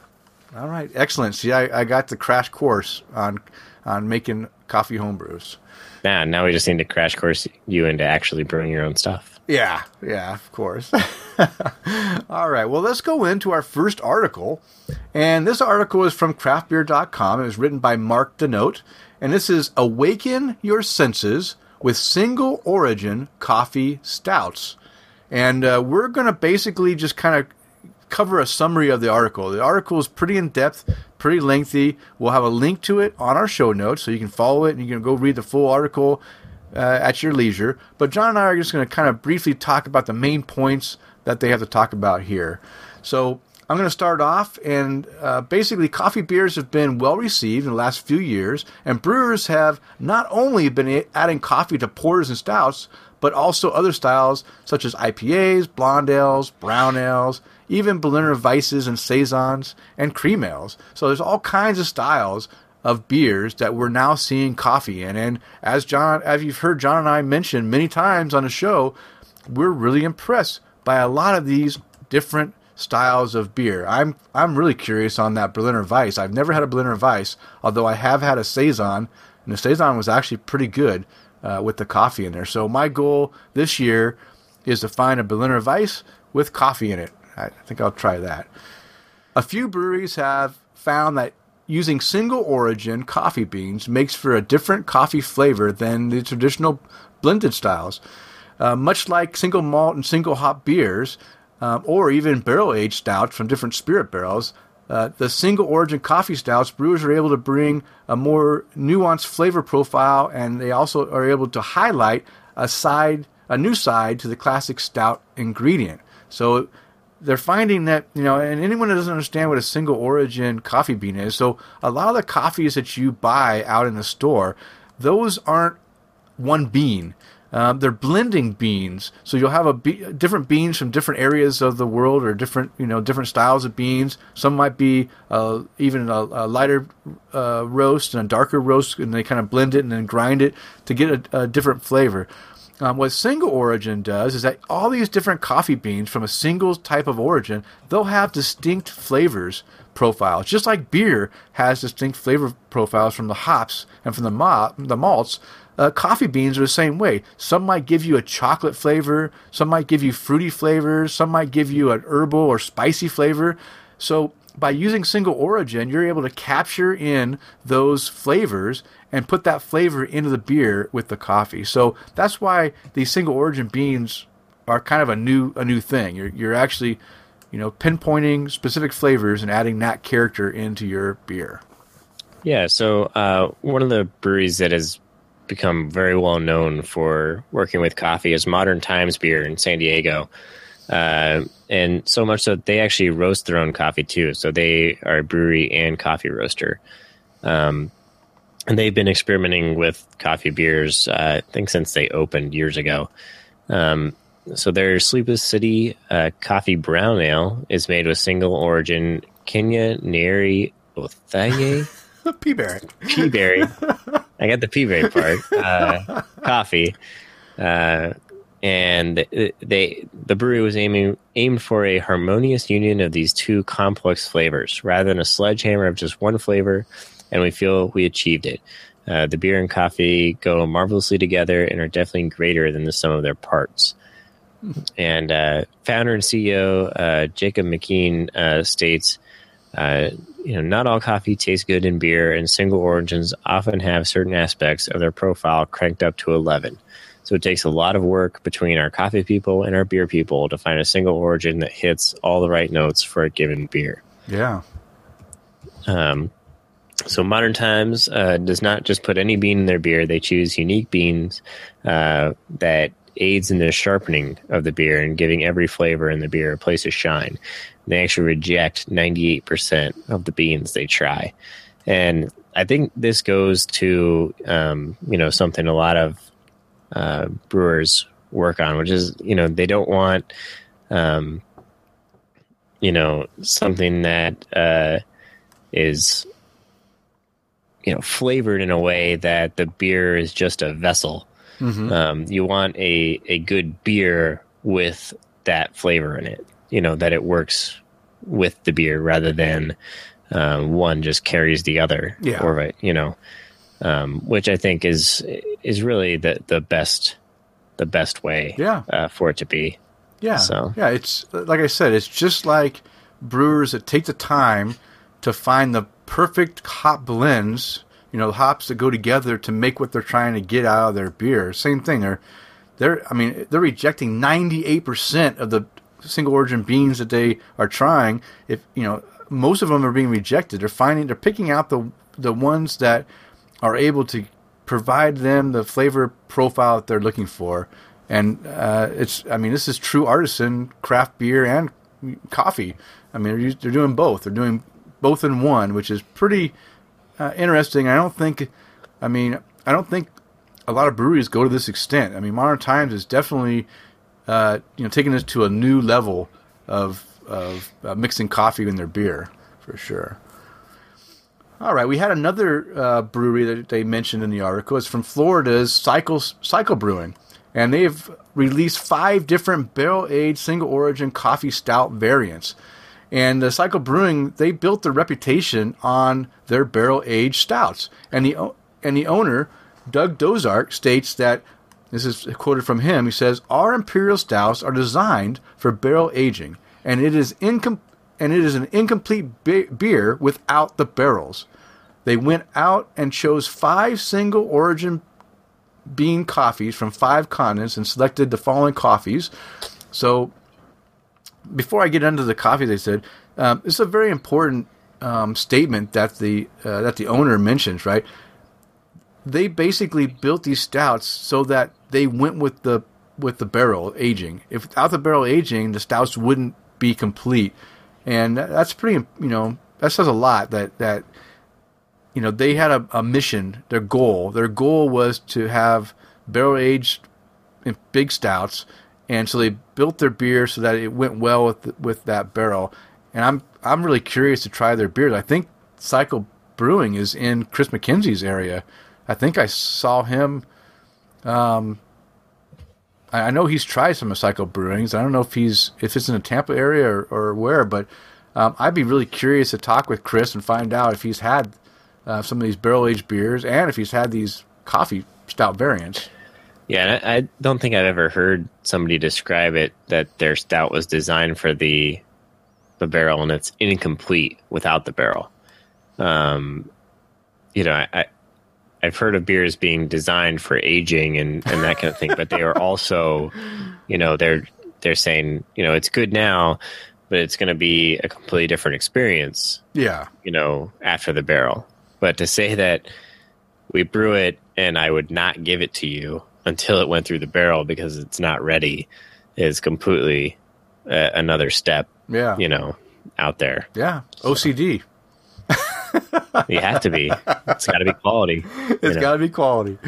All right. Excellent. See, I, I got the crash course on on making coffee homebrews. Now, now we just need to crash course you into actually brewing your own stuff. Yeah, yeah, of course. All right, well, let's go into our first article. And this article is from craftbeer.com. It was written by Mark DeNote. And this is Awaken Your Senses with Single Origin Coffee Stouts. And uh, we're going to basically just kind of cover a summary of the article. The article is pretty in depth, pretty lengthy. We'll have a link to it on our show notes so you can follow it and you can go read the full article uh, at your leisure. But John and I are just going to kind of briefly talk about the main points that they have to talk about here. So I'm going to start off, and uh, basically, coffee beers have been well received in the last few years, and brewers have not only been adding coffee to porters and stouts, but also other styles such as IPAs, blonde ales, brown ales, even Berliner Weisses and Saisons, and cream ales. So there's all kinds of styles of beers that we're now seeing coffee in. And as John, as you've heard John and I mention many times on the show, we're really impressed by a lot of these different styles of beer. I'm I'm really curious on that Berliner Weiss. I've never had a Berliner Weiss, although I have had a saison, and the saison was actually pretty good uh, with the coffee in there. So my goal this year is to find a Berliner Weiss with coffee in it. I think I'll try that. A few breweries have found that using single origin coffee beans makes for a different coffee flavor than the traditional blended styles. Uh, much like single malt and single hop beers, um, or even barrel aged stouts from different spirit barrels, uh, the single origin coffee stouts, brewers are able to bring a more nuanced flavor profile, and they also are able to highlight a side, a new side to the classic stout ingredient. So they're finding that you know, and anyone that doesn't understand what a single origin coffee bean is, so a lot of the coffees that you buy out in the store, those aren't one bean. Um, they're blending beans, so you'll have a be- different beans from different areas of the world, or different you know different styles of beans. Some might be uh, even a, a lighter uh, roast and a darker roast, and they kind of blend it and then grind it to get a, a different flavor. Um, what single origin does is that all these different coffee beans from a single type of origin, they'll have distinct flavors profiles, just like beer has distinct flavor profiles from the hops and from the, ma- the malts. Uh, coffee beans are the same way. Some might give you a chocolate flavor, some might give you fruity flavors, some might give you an herbal or spicy flavor. So by using single origin, you're able to capture in those flavors and put that flavor into the beer with the coffee. So that's why these single origin beans are kind of a new a new thing. You're you're actually, you know, pinpointing specific flavors and adding that character into your beer. Yeah, so uh, one of the breweries that has become very well known for working with coffee is Modern Times Beer in San Diego. Uh, and so much so they actually roast their own coffee too. So they are a brewery and coffee roaster. Um, and they've been experimenting with coffee beers, uh, I think, since they opened years ago. Um, so their Sleepless City uh, coffee brown ale is made with single origin Kenya Nyeri Othaya Peaberry. peaberry. I got the peaberry part. Uh, coffee, uh, and they the brewery was aiming aimed for a harmonious union of these two complex flavors, rather than a sledgehammer of just one flavor. And we feel we achieved it. Uh, the beer and coffee go marvelously together and are definitely greater than the sum of their parts. And uh, founder and CEO uh, Jacob McKean uh, states, uh, you know, not all coffee tastes good in beer, and single origins often have certain aspects of their profile cranked up to 11. So it takes a lot of work between our coffee people and our beer people to find a single origin that hits all the right notes for a given beer. Yeah. Um, so Modern Times uh, does not just put any bean in their beer; they choose unique beans uh, that aids in the sharpening of the beer and giving every flavor in the beer a place to shine. They actually reject 98% of the beans they try, and I think this goes to um, you know something a lot of uh, brewers work on, which is you know they don't want um, you know something that uh, is you know flavored in a way that the beer is just a vessel. Um, you want a a good beer with that flavor in it. You know that it works with the beer rather than um, one just carries the other. Yeah. Or you know, um, which I think is is really the the best the best way. Yeah. Uh, for it to be. Yeah. So- Yeah, it's like I said, it's just like brewers that take the time to find the perfect hop blends, you know, hops that go together to make what they're trying to get out of their beer. Same thing. They're they're I mean, they're rejecting 98% of the single origin beans that they are trying. If, you know, most of them are being rejected. They're finding they're picking out the the ones that are able to provide them the flavor profile that they're looking for. And uh, it's, I mean, this is true artisan craft beer and coffee. I mean, they're, they're doing both. They're doing both in one, which is pretty uh, interesting. I don't think, I mean, I don't think a lot of breweries go to this extent. I mean, Modern Times is definitely, uh, you know, taking this to a new level of of uh, mixing coffee in their beer for sure. All right, we had another uh, brewery that they mentioned in the article. It's from Florida's Cycle Cycle Brewing, and they've released five different barrel-aged single origin coffee stout variants. And the Cycle Brewing they built their reputation on their barrel-aged stouts, and the and the owner Doug Dozark states that this is quoted from him. He says, "Our imperial stouts are designed for barrel aging." and it is incom- and it is an incomplete be- beer without the barrels. They went out and chose five single origin bean coffees from five continents and selected the following coffees. So, before I get into the coffee, they said um, it's a very important um, statement that the uh, that the owner mentions. Right? They basically built these stouts so that they went with the with the barrel aging. If without the barrel aging, the stouts wouldn't be complete, and that's pretty. You know, that says a lot. That that you know they had a, a mission their goal their goal was to have barrel aged big stouts and so they built their beer so that it went well with with that barrel and i'm i'm really curious to try their beers i think cycle brewing is in chris mckenzie's area i think i saw him um i know he's tried some of cycle brewings i don't know if he's if it's in the tampa area or, or where but um, i'd be really curious to talk with chris and find out if he's had uh, some of these barrel aged beers, and if he's had these coffee stout variants. Yeah, I, I don't think I've ever heard somebody describe it that their stout was designed for the the barrel and it's incomplete without the barrel. Um, you know, I I've heard of beers being designed for aging and, and that kind of thing, but they are also, you know, they're they're saying, you know, it's good now, but it's going to be a completely different experience Yeah, you know, after the barrel. But to say that we brew it and I would not give it to you until it went through the barrel because it's not ready is completely uh, another step, yeah, you know, out there. yeah. OCD. You have to be. It's got to be quality. It's got to be quality.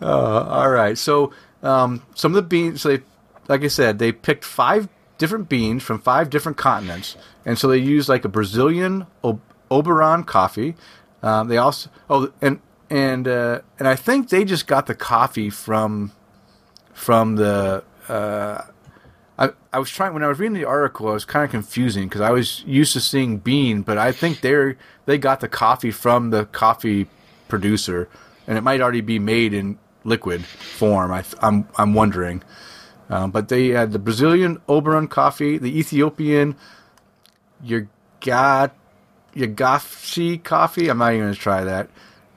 Uh, all right. So um, some of the beans, so they, like I said, they picked five different beans from five different continents, and so they used like a Brazilian o- Oberon coffee. Um, they also oh and and uh, and I think they just got the coffee from from the. Uh, I, I was trying when I was reading the article. I was kind of confusing because I was used to seeing bean, but I think they're they got the coffee from the coffee producer, and it might already be made in liquid form. I, I'm I'm wondering, um, but they had the Brazilian Oberon coffee, the Ethiopian Yagat Yagashi coffee. I'm not even going to try that.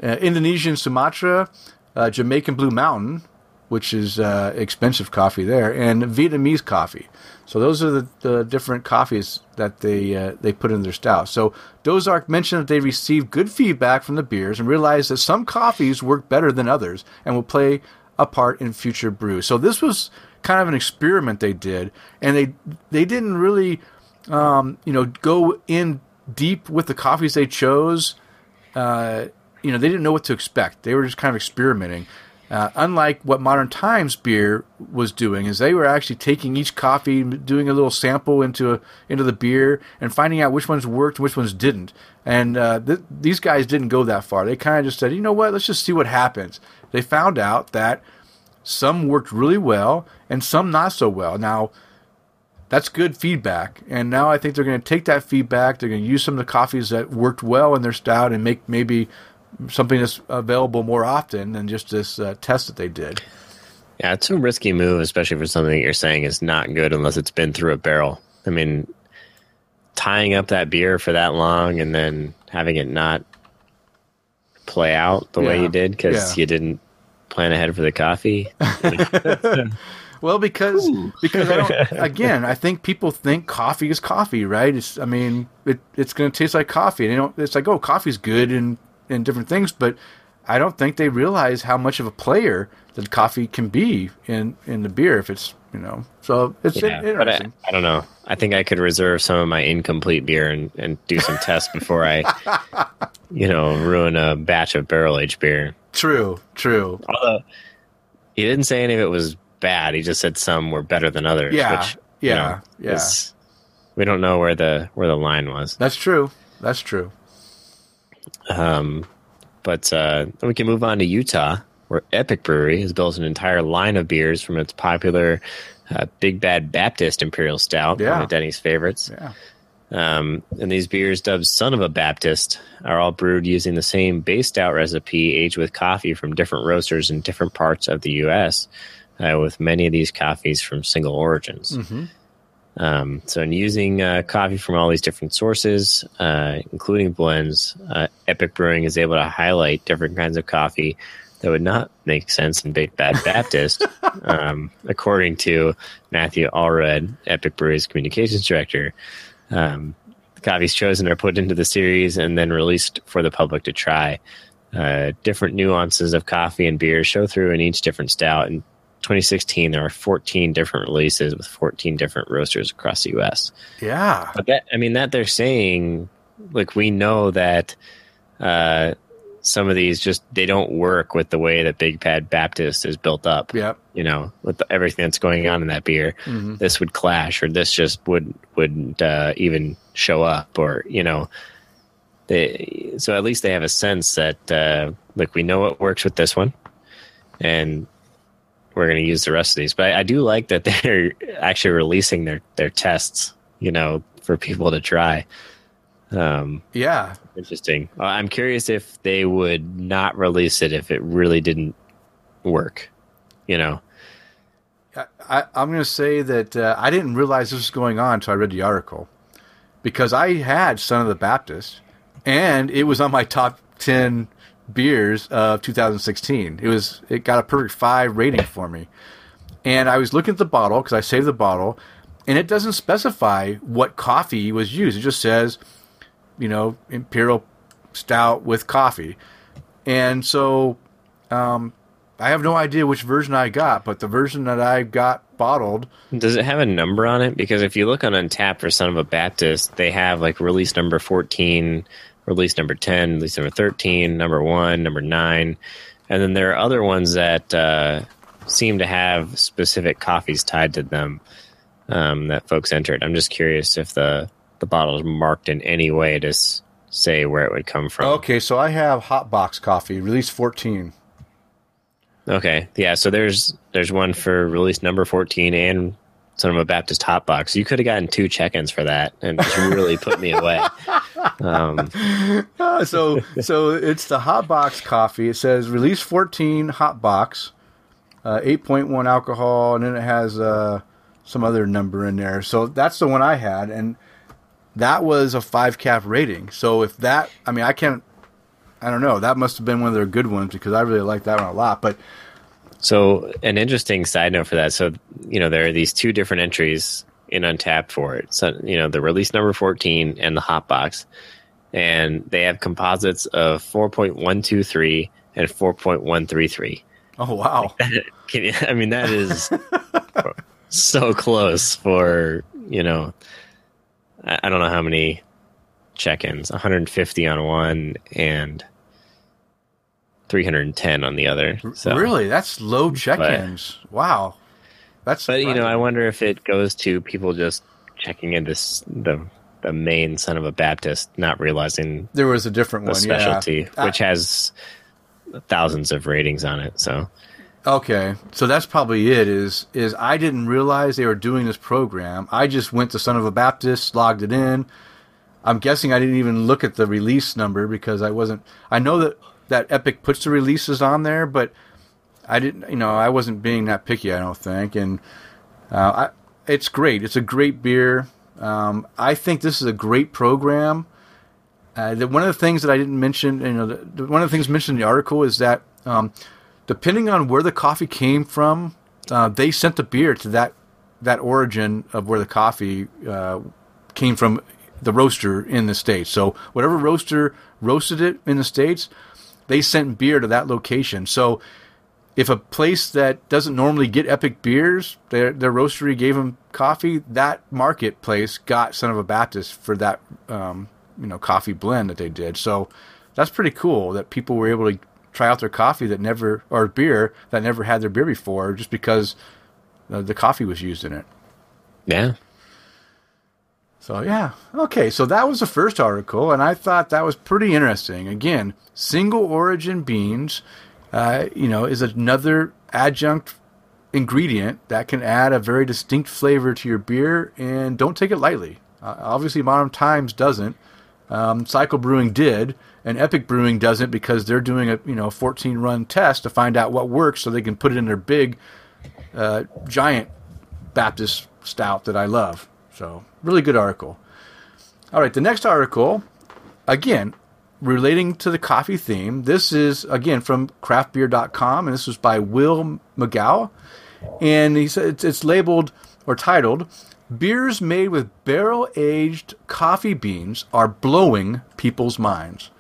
Uh, Indonesian Sumatra, uh, Jamaican Blue Mountain, which is uh, expensive coffee there, and Vietnamese coffee. So those are the, the different coffees that they uh, they put in their stout. So Dozark mentioned that they received good feedback from the beers and realized that some coffees work better than others and will play a part in future brews. So this was kind of an experiment they did, and they they didn't really um, you know go in deep with the coffees they chose uh, you know, they didn't know what to expect. They were just kind of experimenting. Uh, unlike what Modern Times beer was doing, is they were actually taking each coffee, doing a little sample into a, into the beer, and finding out which ones worked and which ones didn't. And uh, th- these guys didn't go that far. They kind of just said, you know what, let's just see what happens. They found out that some worked really well and some not so well. Now, that's good feedback. And now I think they're going to take that feedback. They're going to use some of the coffees that worked well in their stout and make maybe something that's available more often than just this uh, test that they did. Yeah, it's a risky move, especially for something that you're saying is not good unless it's been through a barrel. I mean, tying up that beer for that long and then having it not play out the way you did because Yeah. you didn't plan ahead for the coffee. Well, because because I don't, again, I think people think coffee is coffee, right? It's I mean, it, it's going to taste like coffee. And they don't. It's like oh, coffee's good and and different things, but I don't think they realize how much of a player that coffee can be in in the beer if it's you know. So it's Yeah, in- but I. I don't know. I think I could reserve some of my incomplete beer and, and do some tests before I, you know, ruin a batch of barrel aged beer. true, true. Although he didn't say any of it was bad. He just said some were better than others. Yeah, which, you yeah, know, yeah. is- we don't know where the where the line was. That's true. That's true. Um, but uh, we can move on to Utah, where Epic Brewery has built an entire line of beers from its popular uh, Big Bad Baptist Imperial Stout, Yeah. one of Denny's favorites. Yeah. Um, and these beers, dubbed Son of a Baptist, are all brewed using the same base stout recipe, aged with coffee from different roasters in different parts of the U.S., uh, with many of these coffees from single origins. Um, so, in using uh, coffee from all these different sources, uh, including blends, uh, Epic Brewing is able to highlight different kinds of coffee that would not make sense in Big Bad Baptist, um, according to Matthew Allred, Epic Brewing's communications director. Um, the coffees chosen are put into the series and then released for the public to try. Uh, different nuances of coffee and beer show through in each different stout. In 2016, there are 14 different releases with 14 different roasters across the U.S. Yeah. But that, I mean, that they're saying, like, we know that uh, some of these just they don't work with the way that Big Bad Baptist is built up. Yep. You know, with the, everything that's going on in that beer, this would clash, or this just would wouldn't uh, even show up, or you know, they. So at least they have a sense that, uh, like, we know what works with this one, and we're going to use the rest of these. But I, I do like that they're actually releasing their their tests, you know, for people to try. Um, Yeah. interesting. Uh, I'm curious if they would not release it if it really didn't work. You know, I, I'm going to say that uh, I didn't realize this was going on until I read the article because I had Son of the Baptist and it was on my top 10 beers of 2016. It was it got a perfect 5 rating for me. And I was looking at the bottle cuz I saved the bottle and it doesn't specify what coffee was used. It just says, you know, imperial stout with coffee. And so um, I have no idea which version I got, but the version that I got bottled, does it have a number on it? Because if you look on Untappd for Son of a Baptist, they have like release number 14, release number 10, release number 13, number 1, number 9. And then there are other ones that uh, seem to have specific coffees tied to them um, that folks entered. I'm just curious if the, the bottle is marked in any way to s- say where it would come from. Okay, so I have Hot Box Coffee, release 14. Okay, yeah. So there's there's one for release number fourteen and Son of a Baptist Hot Box. You could have gotten two check-ins for that, and just really put me away. Um, Uh, so so it's the Hot Box Coffee. It says release 14 Hot Box, uh, 8.1 alcohol, and then it has uh, some other number in there. So that's the one I had, and that was a five cap rating. So if that, I mean, I can't. I don't know. That must have been one of their good ones because I really like that one a lot. But so an interesting side note for that. So you know there are these two different entries in Untappd for it. So you know the release number fourteen and the Hot Box, and they have composites of four point one two three and four point one three three. oh wow, you, I mean, that is so close for, you know, I, I don't know how many check ins 150 on one and 310 on the other. So, really? That's low check-ins. Wow, that's. But, you know, I wonder if it goes to people just checking in this, the, the main son of a Baptist, not realizing there was a different one. specialty, yeah. which has thousands of ratings on it. So, Okay, so that's probably it. Is is I didn't realize they were doing this program. I just went to Son of a Baptist, logged it in. I'm guessing I didn't even look at the release number because I wasn't. I know that that Epic puts the releases on there, but I didn't. You know, I wasn't being that picky. I don't think, and uh, I, it's great. It's a great beer. Um, I think this is a great program. Uh, the, one of the things that I didn't mention, you know, the, one of the things mentioned in the article is that um, depending on where the coffee came from, uh, they sent the beer to that that origin of where the coffee uh, came from, the roaster in the states. So whatever roaster roasted it in the states, they sent beer to that location. So if a place that doesn't normally get epic beers, their their roastery gave them coffee, that marketplace got Son of a Baptist for that um, you know coffee blend that they did. So that's pretty cool that people were able to try out their coffee that never or beer that never had their beer before just because uh, the coffee was used in it. yeah. So yeah, okay. So that was the first article, and I thought that was pretty interesting. Again, single origin beans, uh, you know, is another adjunct ingredient that can add a very distinct flavor to your beer, and don't take it lightly. Uh, obviously, Modern Times doesn't. Um, Cycle Brewing did, and Epic Brewing doesn't because they're doing a you know 14 run test to find out what works, so they can put it in their big, uh, giant Baptist stout that I love. So, really good article. All right, the next article, again, relating to the coffee theme. This is, again, from craftbeer.com, and this was by Will McGough. And he said it's, it's labeled or titled Beers made with barrel aged coffee beans are blowing people's minds.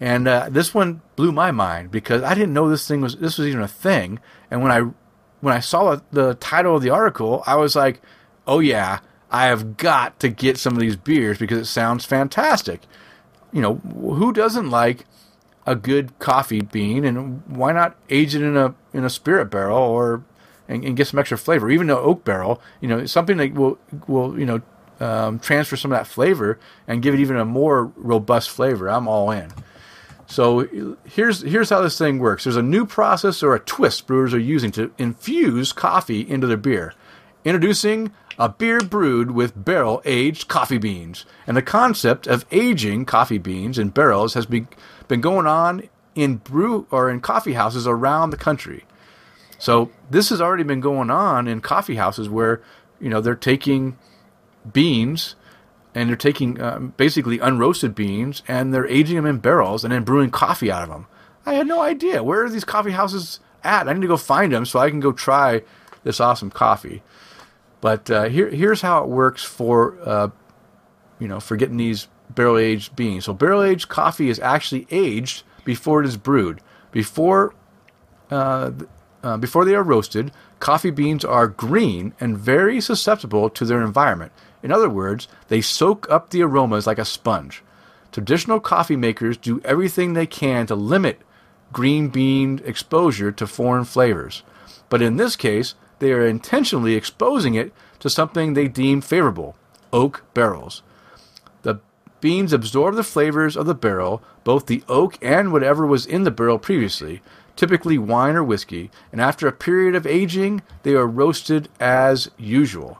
And uh, this one blew my mind because I didn't know this thing was this was even a thing. And when I when I saw the title of the article, I was like, "Oh yeah, I have got to get some of these beers because it sounds fantastic." You know, who doesn't like a good coffee bean, and why not age it in a in a spirit barrel or and, and get some extra flavor, even an oak barrel? You know, something that will will you know um, transfer some of that flavor and give it even a more robust flavor. I'm all in. So here's here's how this thing works. There's a new process or a twist brewers are using to infuse coffee into their beer. Introducing a beer brewed with barrel aged coffee beans. And the concept of aging coffee beans in barrels has be, been going on in brew or in coffee houses around the country. So this has already been going on in coffee houses where you know they're taking beans and they're taking um, basically unroasted beans and they're aging them in barrels and then brewing coffee out of them. I had no idea where are these coffee houses at. I need to go find them so I can go try this awesome coffee. But uh, here, here's how it works for uh, you know for getting these barrel aged beans. So barrel aged coffee is actually aged before it is brewed. Before uh, uh, before they are roasted, coffee beans are green and very susceptible to their environment. In other words, they soak up the aromas like a sponge. Traditional coffee makers do everything they can to limit green bean exposure to foreign flavors. But in this case, they are intentionally exposing it to something they deem favorable oak barrels. The beans absorb the flavors of the barrel, both the oak and whatever was in the barrel previously, typically wine or whiskey, and after a period of aging, they are roasted as usual.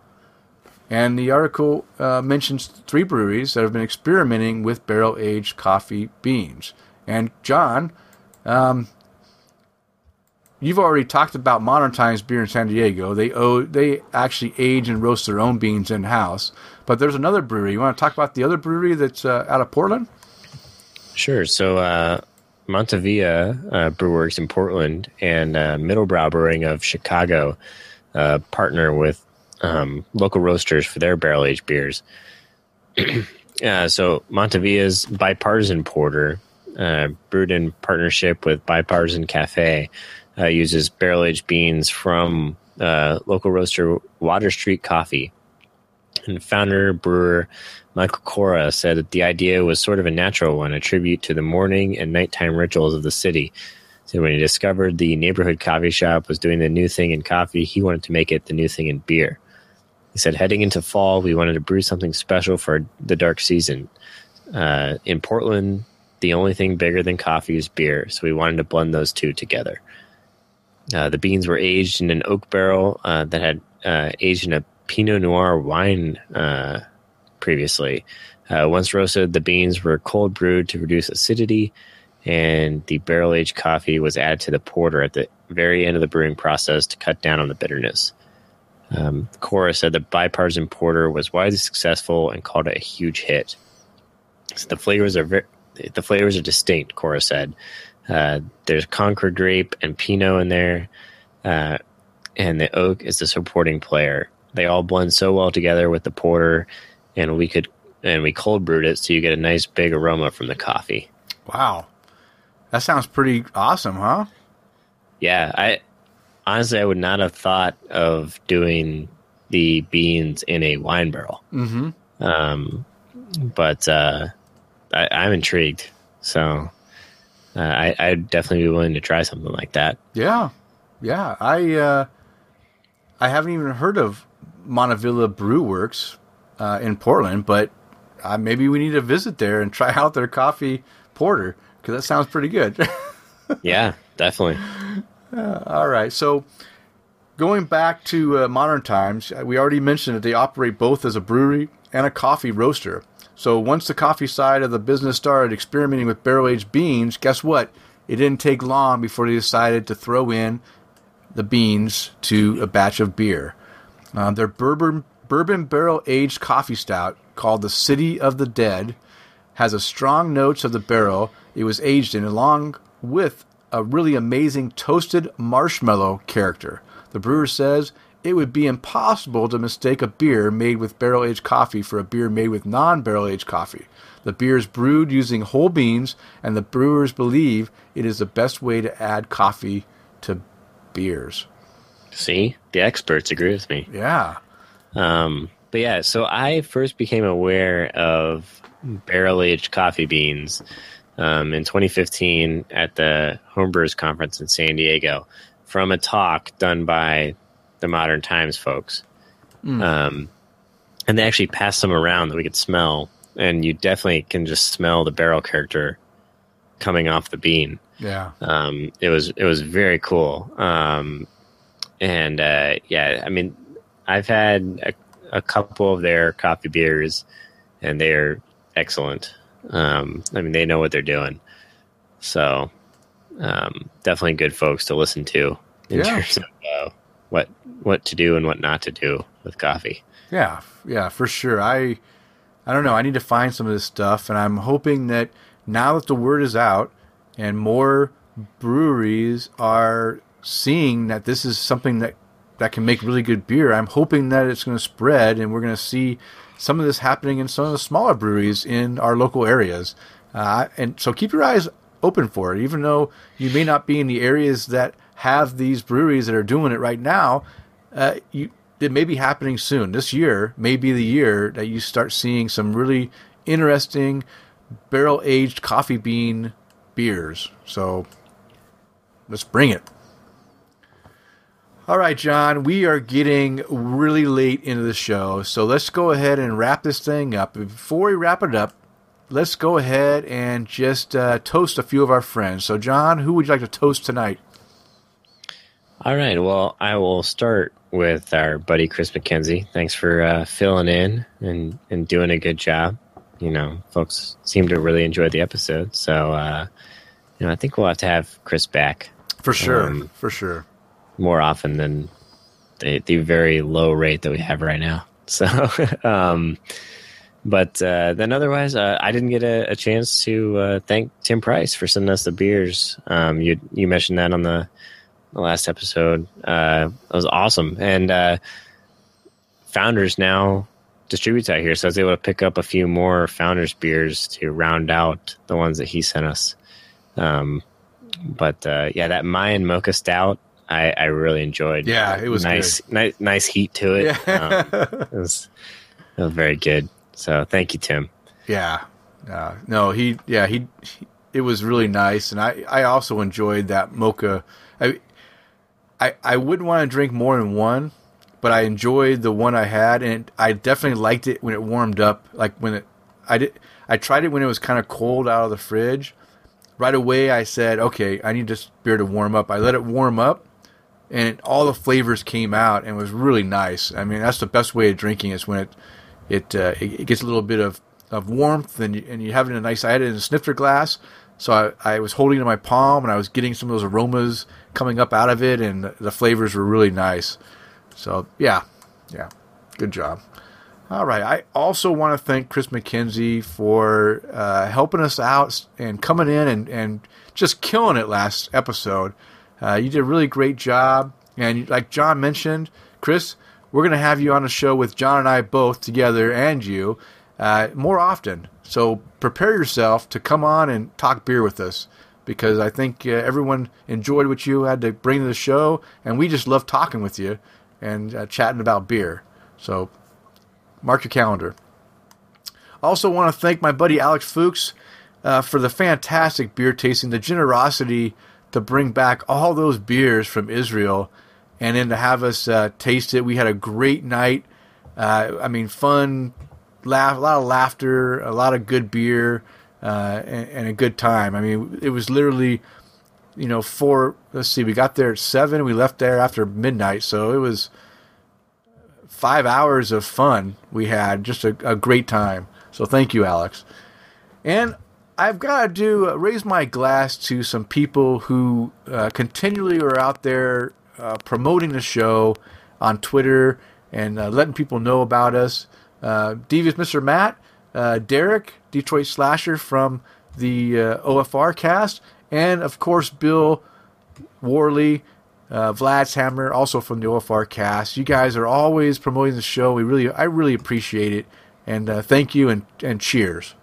And the article uh, mentions three breweries that have been experimenting with barrel aged coffee beans. And John, um, you've already talked about Modern Times Beer in San Diego. They owe, they actually age and roast their own beans in house. But there's another brewery. You want to talk about the other brewery that's uh, out of Portland? Sure. So uh, Montavilla uh, Brewworks in Portland and uh, Middlebrow Brewing of Chicago uh, partner with um, local roasters for their barrel aged beers. uh, so Montavilla's bipartisan porter, uh, brewed in partnership with Bipartisan Cafe, uh, uses barrel aged beans from uh, local roaster Water Street Coffee. And founder brewer Michael Cora said that the idea was sort of a natural one, a tribute to the morning and nighttime rituals of the city. So when he discovered the neighborhood coffee shop was doing the new thing in coffee, he wanted to make it the new thing in beer. He said, heading into fall, we wanted to brew something special for the dark season. Uh, in Portland, the only thing bigger than coffee is beer, so we wanted to blend those two together. Uh, the beans were aged in an oak barrel uh, that had uh, aged in a Pinot Noir wine uh, previously. Uh, once roasted, the beans were cold brewed to reduce acidity, and the barrel aged coffee was added to the porter at the very end of the brewing process to cut down on the bitterness. Um, Cora said the bipartisan porter was widely successful and called it a huge hit. So the flavors are very, the flavors are distinct. Cora said uh, there's Concord grape and Pinot in there, uh, and the oak is the supporting player. They all blend so well together with the porter, and we could and we cold brewed it so you get a nice big aroma from the coffee. Wow, that sounds pretty awesome, huh? Yeah, I honestly I would not have thought of doing the beans in a wine barrel. Mm-hmm. Um, but uh, I, I'm intrigued, so uh, I, I'd definitely be willing to try something like that. Yeah, yeah. I uh, I haven't even heard of Montavilla Brew Works uh, in Portland, but uh, maybe we need to visit there and try out their coffee porter because that sounds pretty good. yeah, definitely. All right, so going back to uh, modern times, uh, we already mentioned that they operate both as a brewery and a coffee roaster. So once the coffee side of the business started experimenting with barrel aged beans, guess what? It didn't take long before they decided to throw in the beans to a batch of beer. Uh, their bourbon bourbon barrel aged coffee stout called the City of the Dead has a strong notes of the barrel it was aged in, along with a really amazing toasted marshmallow character. The brewer says it would be impossible to mistake a beer made with barrel aged coffee for a beer made with non barrel aged coffee. The beer is brewed using whole beans, and the brewers believe it is the best way to add coffee to beers. See, the experts agree with me. Yeah. Um, but yeah, so I first became aware of barrel aged coffee beans um, in 2015 at the Homebrewers Conference in San Diego from a talk done by Modern Times folks. Um, and they actually passed some around that we could smell, and you definitely can just smell the barrel character coming off the bean. Yeah. Um, it was it was very cool. Um, and uh, yeah, I mean, I've had a, a couple of their coffee beers, and they're excellent. Um, I mean, they know what they're doing. So um, definitely good folks to listen to in Yeah. terms of uh, what what to do and what not to do with coffee. Yeah, yeah, for sure. I I don't know. I need to find some of this stuff, and I'm hoping that now that the word is out and more breweries are seeing that this is something that that can make really good beer, I'm hoping that it's going to spread, and we're going to see some of this happening in some of the smaller breweries in our local areas. Uh, and so keep your eyes open for it, even though you may not be in the areas that have these breweries that are doing it right now. Uh, you it may be happening soon. This year may be the year that you start seeing some really interesting barrel aged coffee bean beers. So let's bring it. All right, John, we are getting really late into the show, so let's go ahead and wrap this thing up. Before we wrap it up, let's go ahead and just uh, toast a few of our friends. So, John, who would you like to toast tonight? All right. Well, I will start with our buddy Chris McKenzie. Thanks for uh, filling in and, and doing a good job. You know, folks seem to really enjoy the episode. So, uh, you know, I think we'll have to have Chris back For sure, Um, for sure. more often than the, the very low rate that we have right now. So, um, but uh, then otherwise, uh, I didn't get a, a chance to uh, thank Tim Price for sending us the beers. Um, you you mentioned that on the, the last episode. Uh, that was awesome, and uh, Founders now distributes out here, so I was able to pick up a few more Founders beers to round out the ones that he sent us. Um, but uh, yeah, that Mayan Mocha Stout, I, I really enjoyed. Yeah, it was nice, nice, nice heat to it. Yeah. Um, it was, it was very good. So thank you, Tim. Yeah. Uh, no, he, yeah, he, he, it was really nice. And I, I also enjoyed that mocha. I, I, wouldn't want to drink more than one, but I enjoyed the one I had. And I definitely liked it when it warmed up. Like when it, I did, I tried it when it was kind of cold out of the fridge. Right away, I said, okay, I need this beer to warm up. I let it warm up and all the flavors came out and it was really nice. I mean, that's the best way of drinking is when it, it, uh, it, it gets a little bit of, of warmth and you, and you have it in a nice. I had it in a snifter glass, so I, I was holding it in my palm and I was getting some of those aromas coming up out of it, and the, flavors were really nice. So yeah, yeah, good job. All right. I also want to thank Chris McKenzie for uh, helping us out and coming in and, and just killing it last episode. Uh, you did a really great job. And like John mentioned, Chris, we're going to have you on a show with John and I both together and you uh, more often. So prepare yourself to come on and talk beer with us because I think uh, everyone enjoyed what you had to bring to the show. And we just love talking with you and uh, chatting about beer. So mark your calendar. Also, want to thank my buddy Alex Fuchs uh, for the fantastic beer tasting, the generosity to bring back all those beers from Israel, and then to have us uh, taste it. We had a great night. Uh, I mean, fun, laugh, a lot of laughter, a lot of good beer, uh, and, and a good time. I mean, it was literally, you know, four. Let's see, we got there at seven. We left there after midnight, so it was five hours of fun we had. Just a, a great time. So thank you, Alex. And I've got to do uh, raise my glass to some people who uh, continually are out there uh, promoting the show on Twitter and uh, letting people know about us. Uh, Devious Mr. Matt, uh, Derek, Detroit Slasher from the uh, OFR cast, and of course Bill Worley, uh, Vlad's Hammer, also from the OFR cast. You guys are always promoting the show. We really, I really appreciate it, and uh, thank you and and cheers.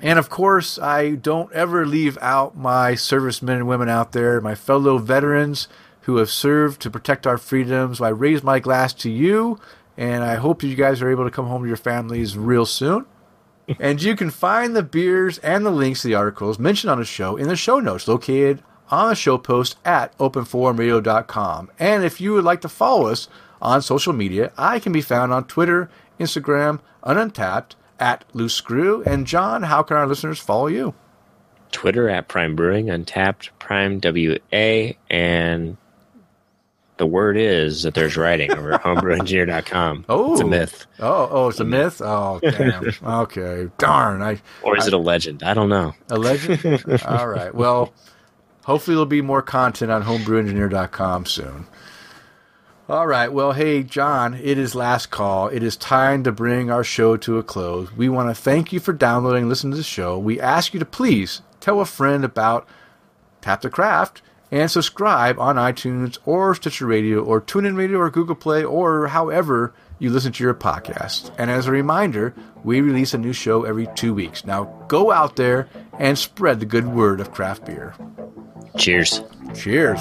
And of course, I don't ever leave out my servicemen and women out there, my fellow veterans who have served to protect our freedoms. I raise my glass to you, and I hope you guys are able to come home to your families real soon. and you can find the beers and the links to the articles mentioned on the show in the show notes located on the show post at openforumradio.com. And if you would like to follow us on social media, I can be found on Twitter, Instagram, Ununtapped, at Loose Screw. And John, how can our listeners follow you? Twitter at Prime Brewing, Untapped, Prime WA, and the word is that there's writing over at homebrewengineer.com. Oh, it's a oh. myth. Oh, oh, it's a myth. Oh, damn. okay, darn. I Or is it a legend? I don't know. a legend. All right. Well, hopefully there'll be more content on homebrewengineer.com soon. All right. Well, hey, John, it is last call. It is time to bring our show to a close. We want to thank you for downloading and listening to the show. We ask you to please tell a friend about Tap the Craft and subscribe on iTunes or Stitcher Radio or TuneIn Radio or Google Play or however you listen to your podcast. And as a reminder, we release a new show every two weeks. Now go out there and spread the good word of craft beer. Cheers. Cheers.